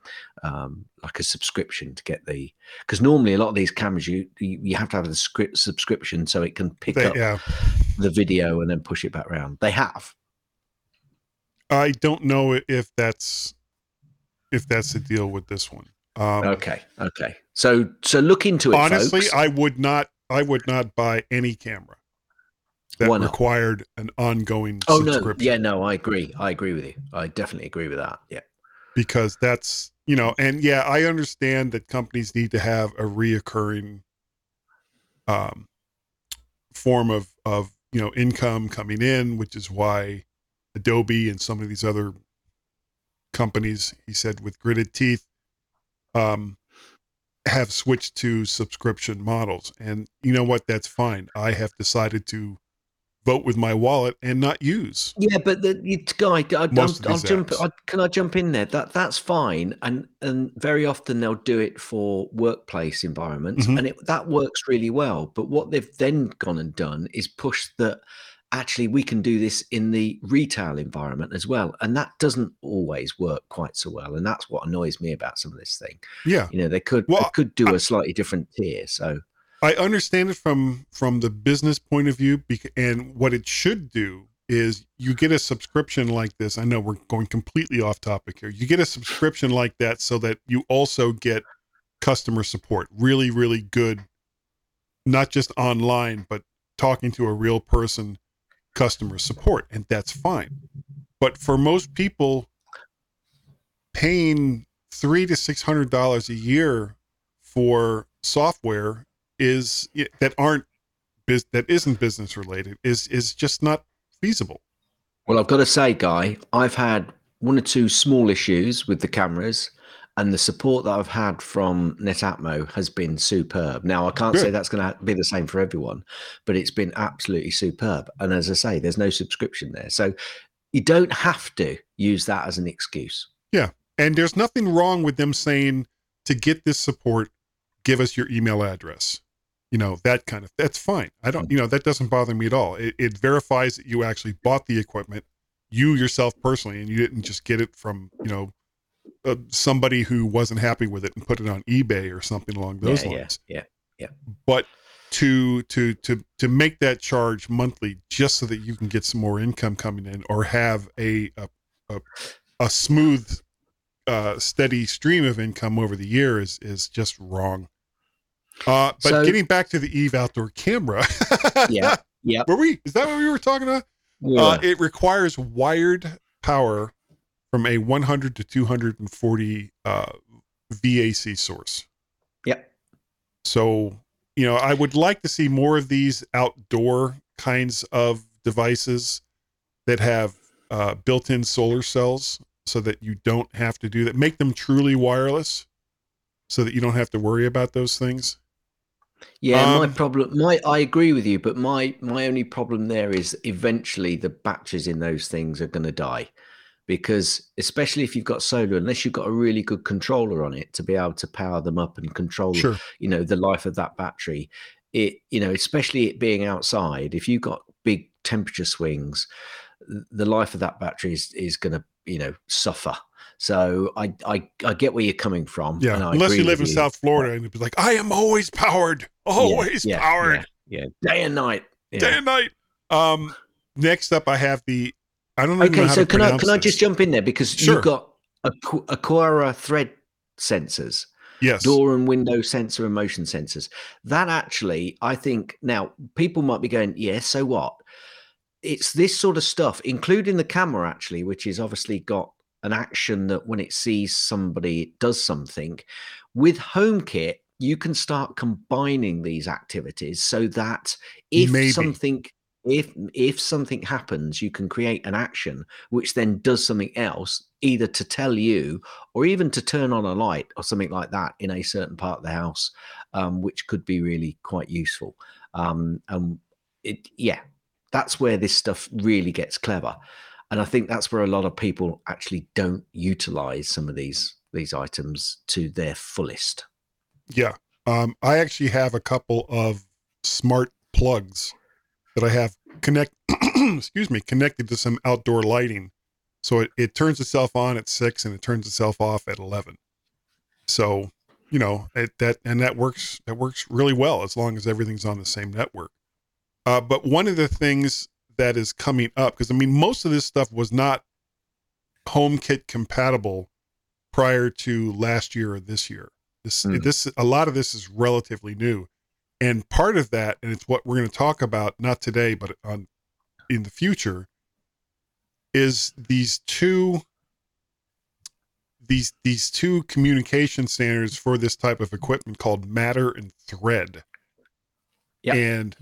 um, like a subscription to get the because normally a lot of these cameras you you have to have a script subscription so it can pick they, up yeah. the video and then push it back around. They have. I don't know if that's if that's the deal with this one. Um, okay, okay. So so look into it. Honestly, folks. I would not. I would not buy any camera that required an ongoing. Oh no, yeah, no, I agree. I agree with you. I definitely agree with that. Yeah, because that's you know, and yeah, I understand that companies need to have a reoccurring um form of of you know income coming in, which is why Adobe and some of these other companies, he said, with gritted teeth, um, have switched to subscription models. And you know what? That's fine. I have decided to vote with my wallet and not use. Yeah, but the you, guy, I, I'll, I'll jump. I, can I jump in there? That that's fine, and and very often they'll do it for workplace environments, mm-hmm. and it, that works really well. But what they've then gone and done is push that actually we can do this in the retail environment as well. And that doesn't always work quite so well. And that's what annoys me about some of this thing. Yeah. You know they could well, they could do I, a slightly different tier. So I understand it from from the business point of view, and what it should do is you get a subscription like this. I know we're going completely off topic here. You get a subscription like that so that you also get customer support, really, really good, not just online, but talking to a real person, customer support, and that's fine. But for most people, paying three to six hundred dollars a year for software is that aren't that isn't business related is is just not feasible. Well, I've got to say, Guy, I've had one or two small issues with the cameras, and the support that I've had from Netatmo has been superb. Now, I can't Good. say that's going to be the same for everyone, but it's been absolutely superb. And as I say, there's no subscription there, so you don't have to use that as an excuse. Yeah, and there's nothing wrong with them saying to get this support, give us your email address you know that kind of that's fine i don't you know that doesn't bother me at all it, it verifies that you actually bought the equipment you yourself personally and you didn't just get it from you know uh, somebody who wasn't happy with it and put it on ebay or something along those yeah, lines yeah yeah yeah but to to to to make that charge monthly just so that you can get some more income coming in or have a a, a, a smooth uh, steady stream of income over the year is is just wrong uh, but so, getting back to the Eve outdoor camera. yeah. [laughs] Yeah. Were we? Is that what we were talking about? Yeah. Uh, it requires wired power from a 100 to 240 uh, VAC source. Yep. So, you know, I would like to see more of these outdoor kinds of devices that have uh, built-in solar cells so that you don't have to do that. Make them truly wireless so that you don't have to worry about those things. Yeah, um, my problem. My I agree with you, but my my only problem there is eventually the batteries in those things are going to die, because especially if you've got solar, unless you've got a really good controller on it to be able to power them up and control, sure. you know, the life of that battery. It you know, especially it being outside, if you've got big temperature swings, the life of that battery is is going to you know suffer so I, I, I get where you're coming from. Yeah, unless you live in you. South Florida and it's like, I am always powered, always yeah, yeah, powered. Yeah, yeah, day and night. Day and night. Um, next up, I have the. I don't know. Okay, so can I can. I just jump in there because sure. you've got Aqara thread sensors. Yes. Door and window sensor and motion sensors. That actually, I think now people might be going, yeah, so what? It's this sort of stuff, including the camera, actually, which is obviously got an action that when it sees somebody it does something with homekit you can start combining these activities so that if Maybe. something if if something happens you can create an action which then does something else either to tell you or even to turn on a light or something like that in a certain part of the house um, which could be really quite useful. Um, and it yeah that's where this stuff really gets clever. And I think that's where a lot of people actually don't utilize some of these these items to their fullest. Yeah, um, I actually have a couple of smart plugs that I have connect. [clears throat] excuse me, connected to some outdoor lighting, so it, it turns itself on at six and it turns itself off at eleven. So you know it, that and that works that works really well as long as everything's on the same network. Uh, but one of the things that is coming up because I mean most of this stuff was not HomeKit compatible prior to last year or this year. This mm. this a lot of this is relatively new. And part of that, and it's what we're going to talk about not today, but on in the future, is these two these these two communication standards for this type of equipment called Matter and Thread. Yep. And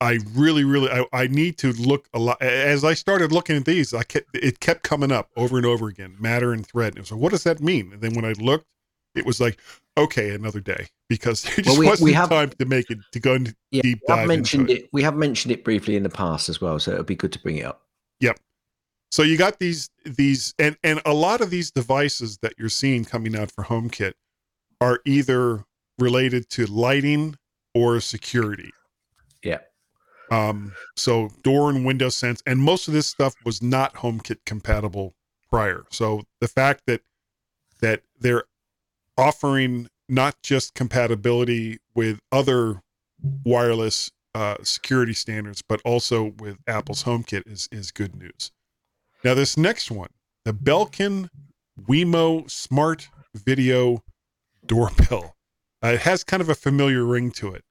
I really, really, I, I, need to look a lot. As I started looking at these, I kept it kept coming up over and over again, matter and thread. And so, what does that mean? And then when I looked, it was like, okay, another day because [laughs] there just well, we, wasn't we have, time to make it to go into yeah, deep dive. I've mentioned it. it. We have mentioned it briefly in the past as well, so it'll be good to bring it up. Yep. So you got these these and and a lot of these devices that you're seeing coming out for HomeKit are either related to lighting or security. Yeah. Um, so door and window sense, and most of this stuff was not HomeKit compatible prior. So the fact that that they're offering not just compatibility with other wireless uh, security standards, but also with Apple's HomeKit is is good news. Now, this next one, the Belkin Wemo Smart Video Doorbell, uh, it has kind of a familiar ring to it.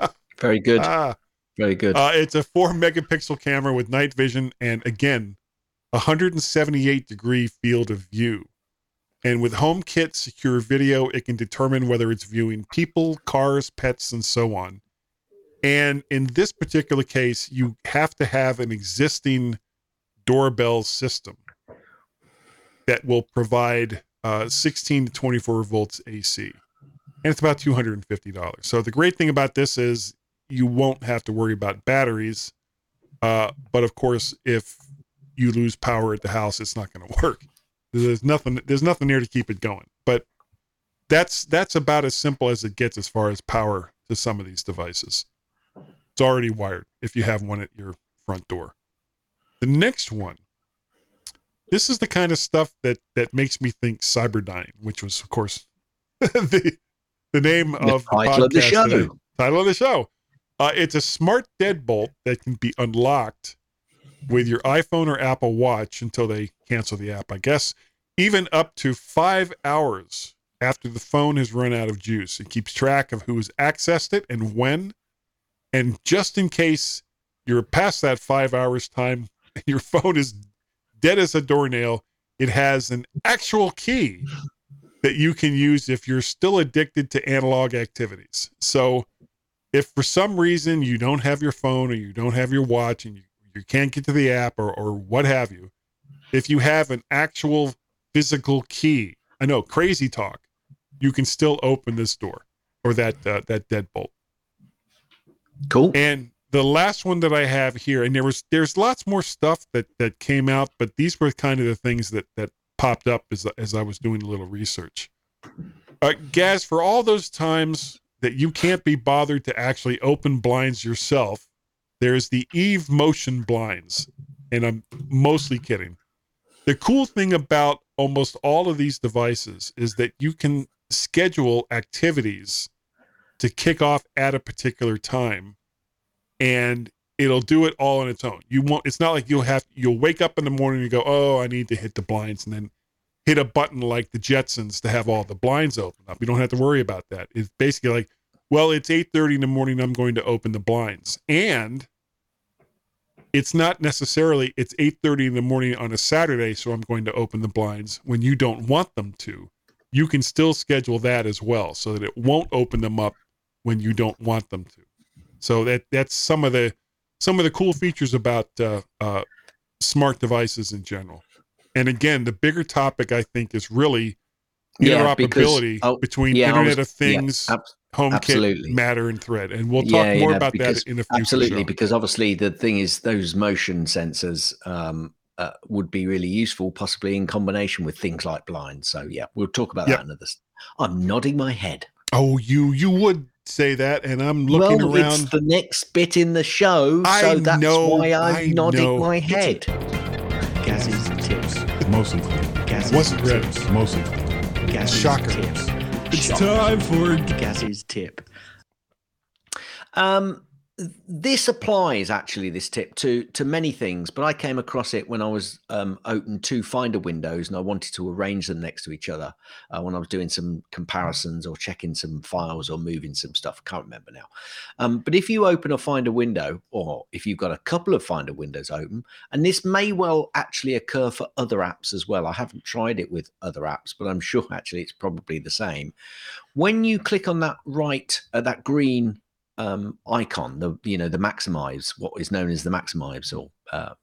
[laughs] Very good. Ah, Very good. Uh, it's a four megapixel camera with night vision and again, 178 degree field of view. And with HomeKit secure video, it can determine whether it's viewing people, cars, pets, and so on. And in this particular case, you have to have an existing doorbell system that will provide uh, 16 to 24 volts AC. And it's about $250. So the great thing about this is you won't have to worry about batteries. Uh, but of course, if you lose power at the house, it's not going [laughs] to work. There's nothing. There's nothing there to keep it going. But that's that's about as simple as it gets as far as power to some of these devices. It's already wired if you have one at your front door. The next one. This is the kind of stuff that that makes me think Cyberdyne, which was of course [laughs] the the name the of the title of the show. Today. Title of the show. Uh, it's a smart deadbolt that can be unlocked with your iPhone or Apple Watch until they cancel the app, I guess, even up to five hours after the phone has run out of juice. It keeps track of who has accessed it and when. And just in case you're past that five hours time your [laughs] phone is dead as a doornail, it has an actual key that you can use if you're still addicted to analog activities. So if for some reason you don't have your phone or you don't have your watch and you you can't get to the app or, or what have you, if you have an actual physical key, I know crazy talk, you can still open this door or that uh, that deadbolt. Cool. And the last one that I have here, and there was there's lots more stuff that that came out, but these were kind of the things that that popped up as as I was doing a little research. Uh, Gaz, for all those times that you can't be bothered to actually open blinds yourself, there's the Eve motion blinds, and I'm mostly kidding. The cool thing about almost all of these devices is that you can schedule activities to kick off at a particular time and it'll do it all on its own. You won't it's not like you'll have you'll wake up in the morning and go, "Oh, I need to hit the blinds." And then hit a button like the Jetsons to have all the blinds open up. You don't have to worry about that. It's basically like, "Well, it's 8:30 in the morning, I'm going to open the blinds." And it's not necessarily it's 8:30 in the morning on a Saturday so I'm going to open the blinds when you don't want them to. You can still schedule that as well so that it won't open them up when you don't want them to. So that that's some of the some of the cool features about uh, uh, smart devices in general. And again, the bigger topic I think is really interoperability because, oh, between yeah, Internet was, of Things, yeah, HomeKit, absolutely. Matter, and Thread, and we'll talk yeah, more about because, that in a future. Absolutely, show. because obviously the thing is, those motion sensors um, uh, would be really useful, possibly in combination with things like blinds. So yeah, we'll talk about yep. that another. I'm nodding my head. Oh, you you would say that, and I'm looking well, around. It's the next bit in the show, I so that's know, why I'm I nodding know. my head. Gaz's tips. Mostly. Gaz's wasn't ready. Mostly. Gaz's Shocker. tips. It's time for Gaz's tip. Um, this applies actually this tip to to many things but i came across it when i was um, open two finder windows and i wanted to arrange them next to each other uh, when i was doing some comparisons or checking some files or moving some stuff. I can't remember now. Um, but if you open a finder window or if you've got a couple of finder windows open and this may well actually occur for other apps as well. I haven't tried it with other apps but i'm sure actually it's probably the same. When you click on that right uh, that green um, icon, the you know the maximize, what is known as the maximize or uh,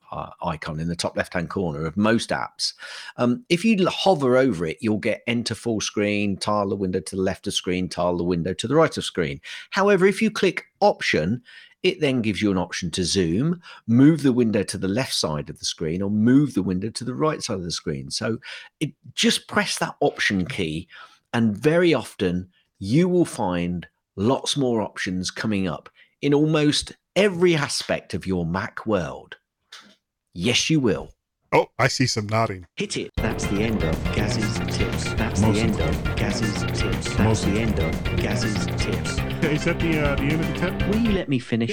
icon in the top left hand corner of most apps. Um, if you hover over it, you'll get enter full screen, tile the window to the left of screen, tile the window to the right of screen. However, if you click option, it then gives you an option to zoom, move the window to the left side of the screen, or move the window to the right side of the screen. So it just press that option key, and very often you will find lots more options coming up in almost every aspect of your Mac world. Yes, you will. Oh, I see some nodding. Hit it. That's the end of Gaz's tips. That's Most the end of Gaz's Gaz's tips. That's the end of Gaz's tips. Is that the uh, the end of the tip? Will you let me finish?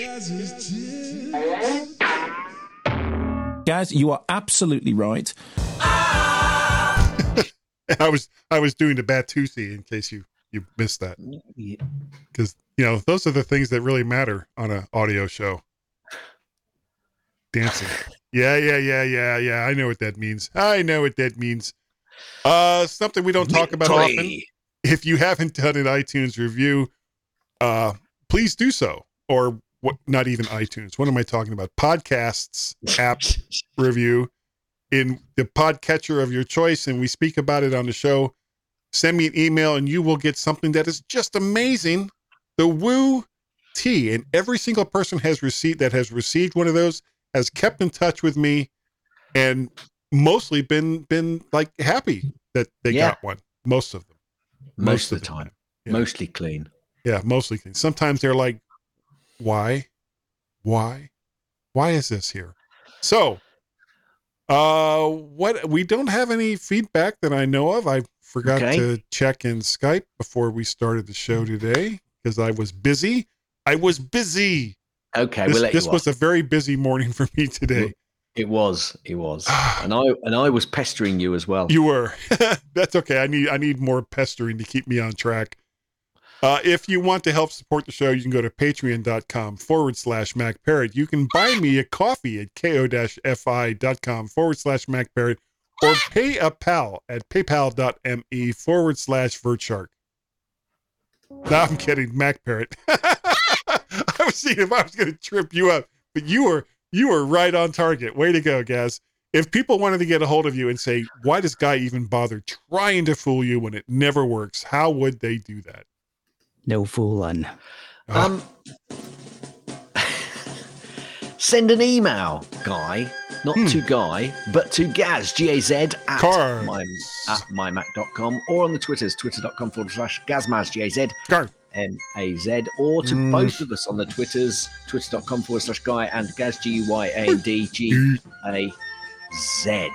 Gaz, you are absolutely right. [laughs] I was I was doing the Batusi in case you you missed that because you know those are the things that really matter on an audio show. Dancing, [laughs] yeah, yeah, yeah, yeah, yeah. I know what that means. I know what that means. Uh, something we don't talk about often. If you haven't done an iTunes review, uh, please do so. Or what? Not even iTunes. What am I talking about? Podcasts app [laughs] review in the podcatcher of your choice, and we speak about it on the show. Send me an email, and you will get something that is just amazing. The Woo Tea, and every single person has received that has received one of those has kept in touch with me, and mostly been been like happy that they yeah. got one. Most of them. Most, most of the time. time. Yeah. Mostly clean. Yeah, mostly clean. Sometimes they're like, why? Why? Why is this here? So uh, what we don't have any feedback that I know of. I forgot okay. to check in Skype before we started the show today because I was busy. I was busy. Okay, this, we'll this was a very busy morning [laughs] for me today. It was, it was, [sighs] and I and I was pestering you as well. You were. [laughs] That's okay. I need I need more pestering to keep me on track. Uh, if you want to help support the show, you can go to patreon.com forward slash MacParrot. You can buy me a coffee at ko-fi.com forward slash MacParrot or pay a pal at paypal.me forward slash VertShark. No, I'm kidding, MacParrot. [laughs] I was seeing if I was going to trip you up, but you were you were right on target. Way to go, Gaz. If people wanted to get a hold of you and say, why does Guy even bother trying to fool you when it never works? How would they do that? No fooling. Um, send an email, Guy, not hmm. to Guy, but to Gaz, G A Z, at, my, at mymac.com or on the Twitters, twitter.com forward slash Gazmaz, G A Z. M A Z, or to mm. both of us on the Twitters, twitter.com forward slash Guy and Gaz, G Y A D G A Z.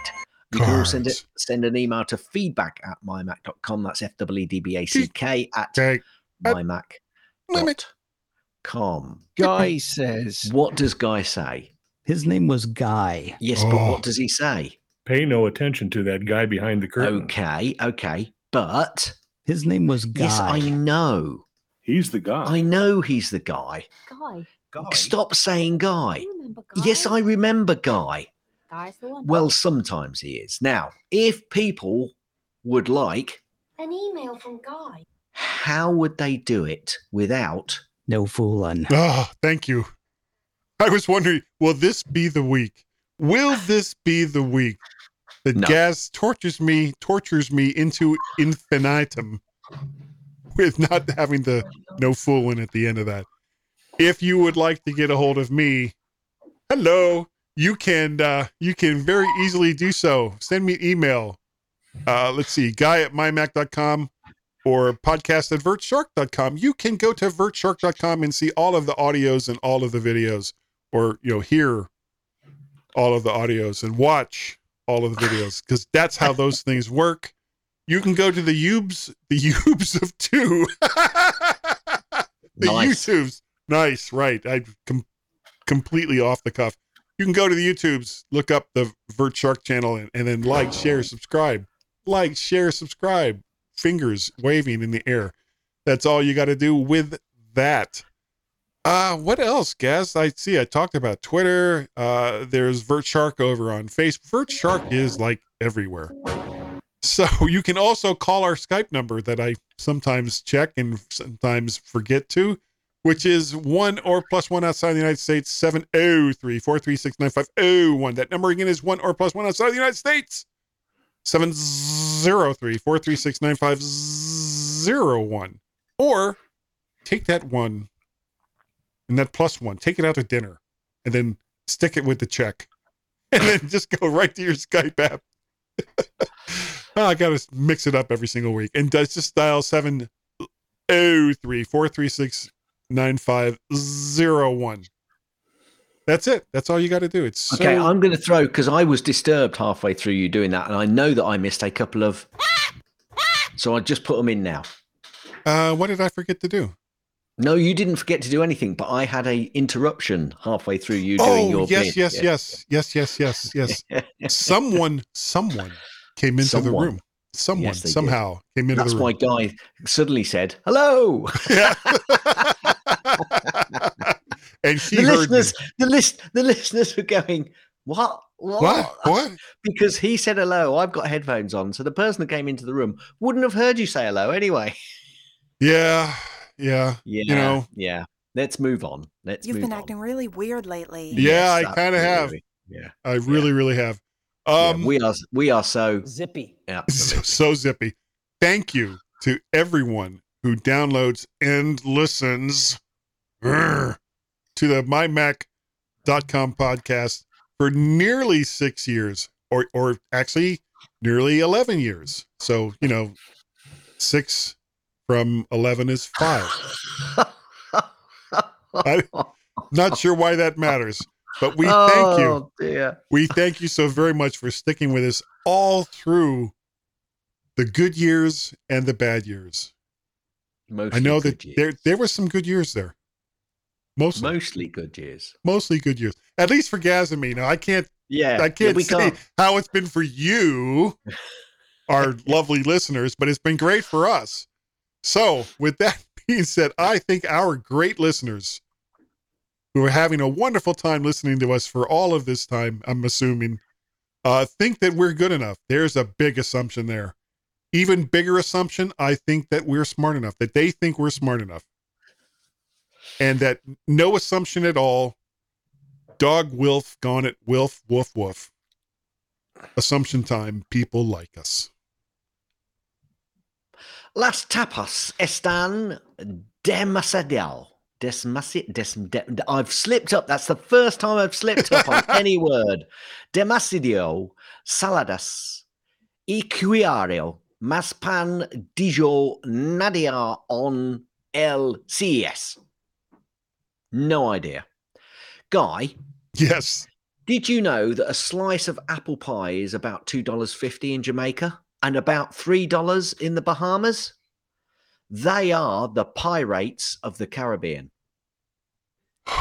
You can also send, it, send an email to feedback at mymac.com. That's F W E D B A C K at mymac.com. Guy [laughs] says. What does Guy say? His name was Guy. Yes, oh. but what oh. does he say? Pay no attention to that guy behind the curtain. Okay, okay. But. His name was Guy. Yes, I know. He's the guy. I know he's the guy. Guy. Guy. Stop saying guy. guy. Yes, I remember Guy. Guy's the one. Well, sometimes he is. Now, if people would like an email from Guy how would they do it without no fooling? Ah, oh, thank you. I was wondering, will this be the week? Will this be the week that no. Gaz tortures me, tortures me into infinitum with not having the no fooling at the end of that? If you would like to get a hold of me, hello, you can uh, you can very easily do so. Send me an email. Uh, let's see, guy at mymac.com or podcast at vertshark.com. You can go to vertshark.com and see all of the audios and all of the videos, or you know, hear all of the audios and watch all of the videos because that's how those [laughs] things work. You can go to the Ubes, the [laughs] Ubes of two, the nice. YouTubes. Nice, right? I com- completely off the cuff. You can go to the YouTubes, look up the Vert Shark channel, and, and then like, share, subscribe. Like, share, subscribe fingers waving in the air. That's all you got to do with that. Uh, what else, Gaz? I see I talked about Twitter. Uh, there's Vert Shark over on Facebook. VertShark is like everywhere. So [laughs] you can also call our Skype number that I sometimes check and sometimes forget to, which is one or plus one outside the United States, 703 436 9501. That number again is one or plus one outside the United States, 703 436 9501. Or take that one and that plus one, take it out to dinner and then stick it with the check [laughs] and then just go right to your Skype app. [laughs] oh, I got to mix it up every single week. And does just dial 703 436 9501. That's it. That's all you got to do. It's so... okay. I'm going to throw because I was disturbed halfway through you doing that, and I know that I missed a couple of So I just put them in now. Uh, what did I forget to do? No, you didn't forget to do anything, but I had a interruption halfway through you oh, doing your yes, bit. yes, yes, yes, yes, yes, yes. [laughs] someone, someone came into Someone. the room. Someone Yes, they did. somehow came into That's the room. That's why Guy suddenly said, "Hello." Yeah. [laughs] [laughs] and he the heard me. listeners, the list, the listeners were going, "What? What? What? What? Because he said hello. I've got headphones on, so the person that came into the room wouldn't have heard you say hello anyway. Yeah, yeah. Yeah, You know. yeah. Let's move on. Let's You've move been on. acting really weird lately. Yeah, Yes, I kind of have. absolutely. Yeah. I really, really have. Yeah, Um, we are we are so Zippy. [laughs] so, so zippy. Thank you to everyone who downloads and listens grr, to the mymac.com podcast for nearly six years, or or actually nearly eleven years. So you know, six from eleven is five. I- Not sure why that matters, but we [laughs] thank you. Oh, dear. We thank you so very much for sticking with us all through the good years and the bad years. Mostly I know that years. there there were some good years there. Mostly, mostly good years. mostly good years. At least for Gaz and me. Now I can't Yeah, I can't we say can't. how it's been for you, [laughs] our lovely listeners, but it's been great for us. So, with that [laughs] being said, I think our great listeners who are having a wonderful time listening to us for all of this time, I'm assuming, uh, think that we're good enough. There's a big assumption there. Even bigger assumption, I think that we're smart enough, that they think we're smart enough. And that no assumption at all. Dog Wilf gone it, Wilf, woof, woof. Assumption time. People like us. Las tapas están demasiado. Desmasi- des, de, I've slipped up. That's the first time I've slipped up on [laughs] any word. Demasiado saladas y cuiario más pan dijo nadia on el CES. No idea. Guy, Yes. did you know that a slice of apple pie is about $2.50 in Jamaica and about $3 in the Bahamas? They are the pirates of the Caribbean. [laughs]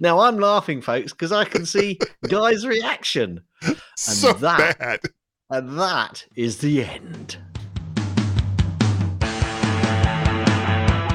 now I'm laughing, folks, because I can see Guy's reaction. [laughs] so that- bad. And that is the end.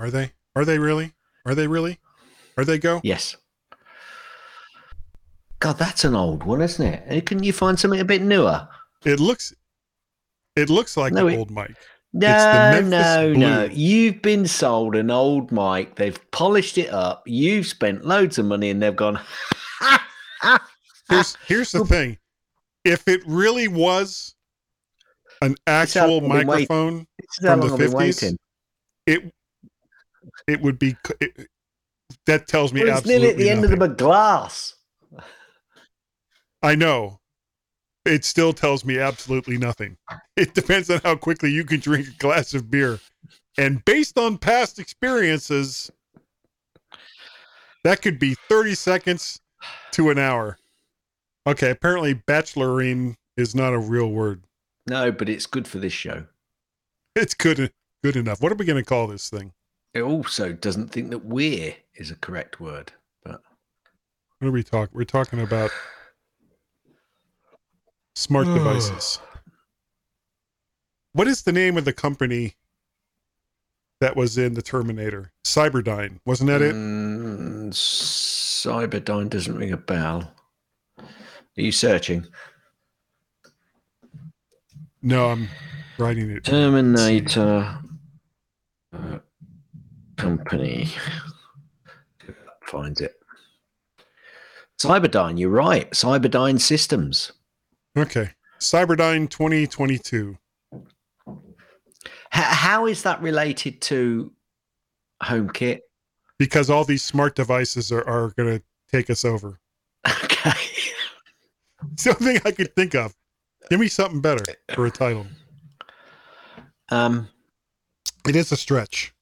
Are they? Are they really? Are they really? Are they go? Yes. God, that's an old one, isn't it? Eh, Couldn't you find something a bit newer? It looks it looks like No, an it- old mic. No, no, no. You've been sold an old mic. They've polished it up. You've spent loads of money, and they've gone. [laughs] Here's here's the thing. If it really was an actual long I've been waiting. microphone This is how from the long I've been 50s, it it would be it, that tells me Well, it's absolutely nearly at the end nothing. of the glass. I know. It still tells me absolutely nothing. It depends on how quickly you can drink a glass of beer. And based on past experiences, that could be 30 seconds to an hour. Okay, apparently bacheloring is not a real word. No, but it's good for this show. It's good good enough. What are we going to call this thing? It also doesn't think that "we're" is a correct word, but What are we talking? We're talking about smart devices. What is the name of the company that was in the Terminator? Cyberdyne, wasn't that it? Mm, Cyberdyne doesn't ring a bell. Are you searching? No, I'm writing it. Terminator uh, Company. Finds it. Cyberdyne, you're right. Cyberdyne Systems. Okay. Cyberdyne 2022. how is that related to HomeKit? Because all these smart devices are, are going to take us over. Okay. [laughs] it's the only thing I could think of. Give me something better for a title. Um, it is a stretch.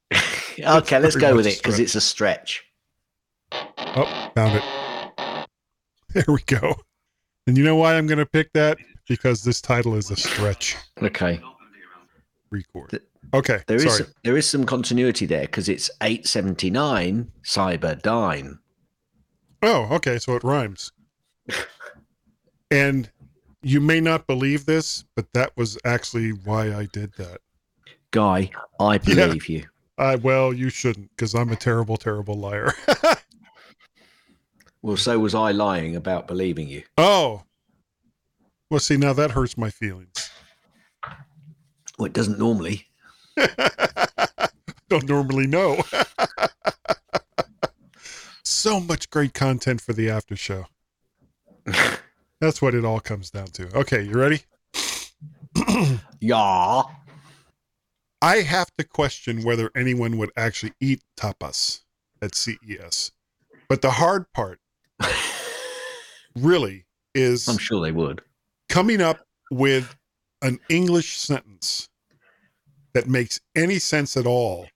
Okay, let's go with it because it's a stretch. Oh, found it. [laughs] There we go. And you know why I'm going to pick that? Because this title is a stretch. Okay. Record. Okay. There is there is some continuity there because it's 879 Cyberdyne. Oh, okay. So it rhymes. and you may not believe this, but that was actually why I did that. Guy, I believe yeah. you. Uh, well, you shouldn't because I'm a terrible, terrible liar. [laughs] well, so was I lying about believing you. Oh. Well, see, now that hurts my feelings. Well, it doesn't normally. [laughs] Don't normally know. [laughs] so much great content for the after show. That's what it all comes down to. Okay, you ready? yeah. I have to question whether anyone would actually eat tapas at CES. But the hard part [laughs] really is I'm sure they would. Coming up with an English sentence that makes any sense at all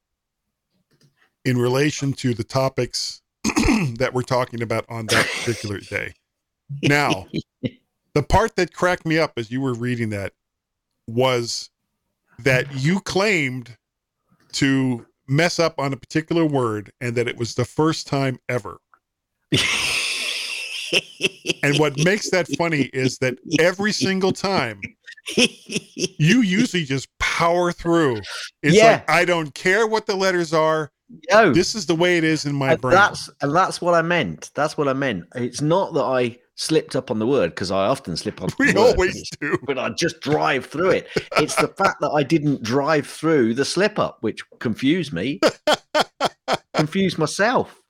in relation to the topics [clears throat] that we're talking about on that particular day. Now, [laughs] the part that cracked me up as you were reading that was that you claimed to mess up on a particular word and that it was the first time ever. and what makes that funny is that every single time you usually just power through. It's yeah. like I don't care what the letters are. Yo, this is the way it is in my and brain. That's and that's what I meant. That's what I meant. It's not that I slipped up on the word because I often slip on. [laughs] We always [laughs] do, but I just drive through it. It's the fact that I didn't drive through the slip up, which confused me, [laughs] confused myself.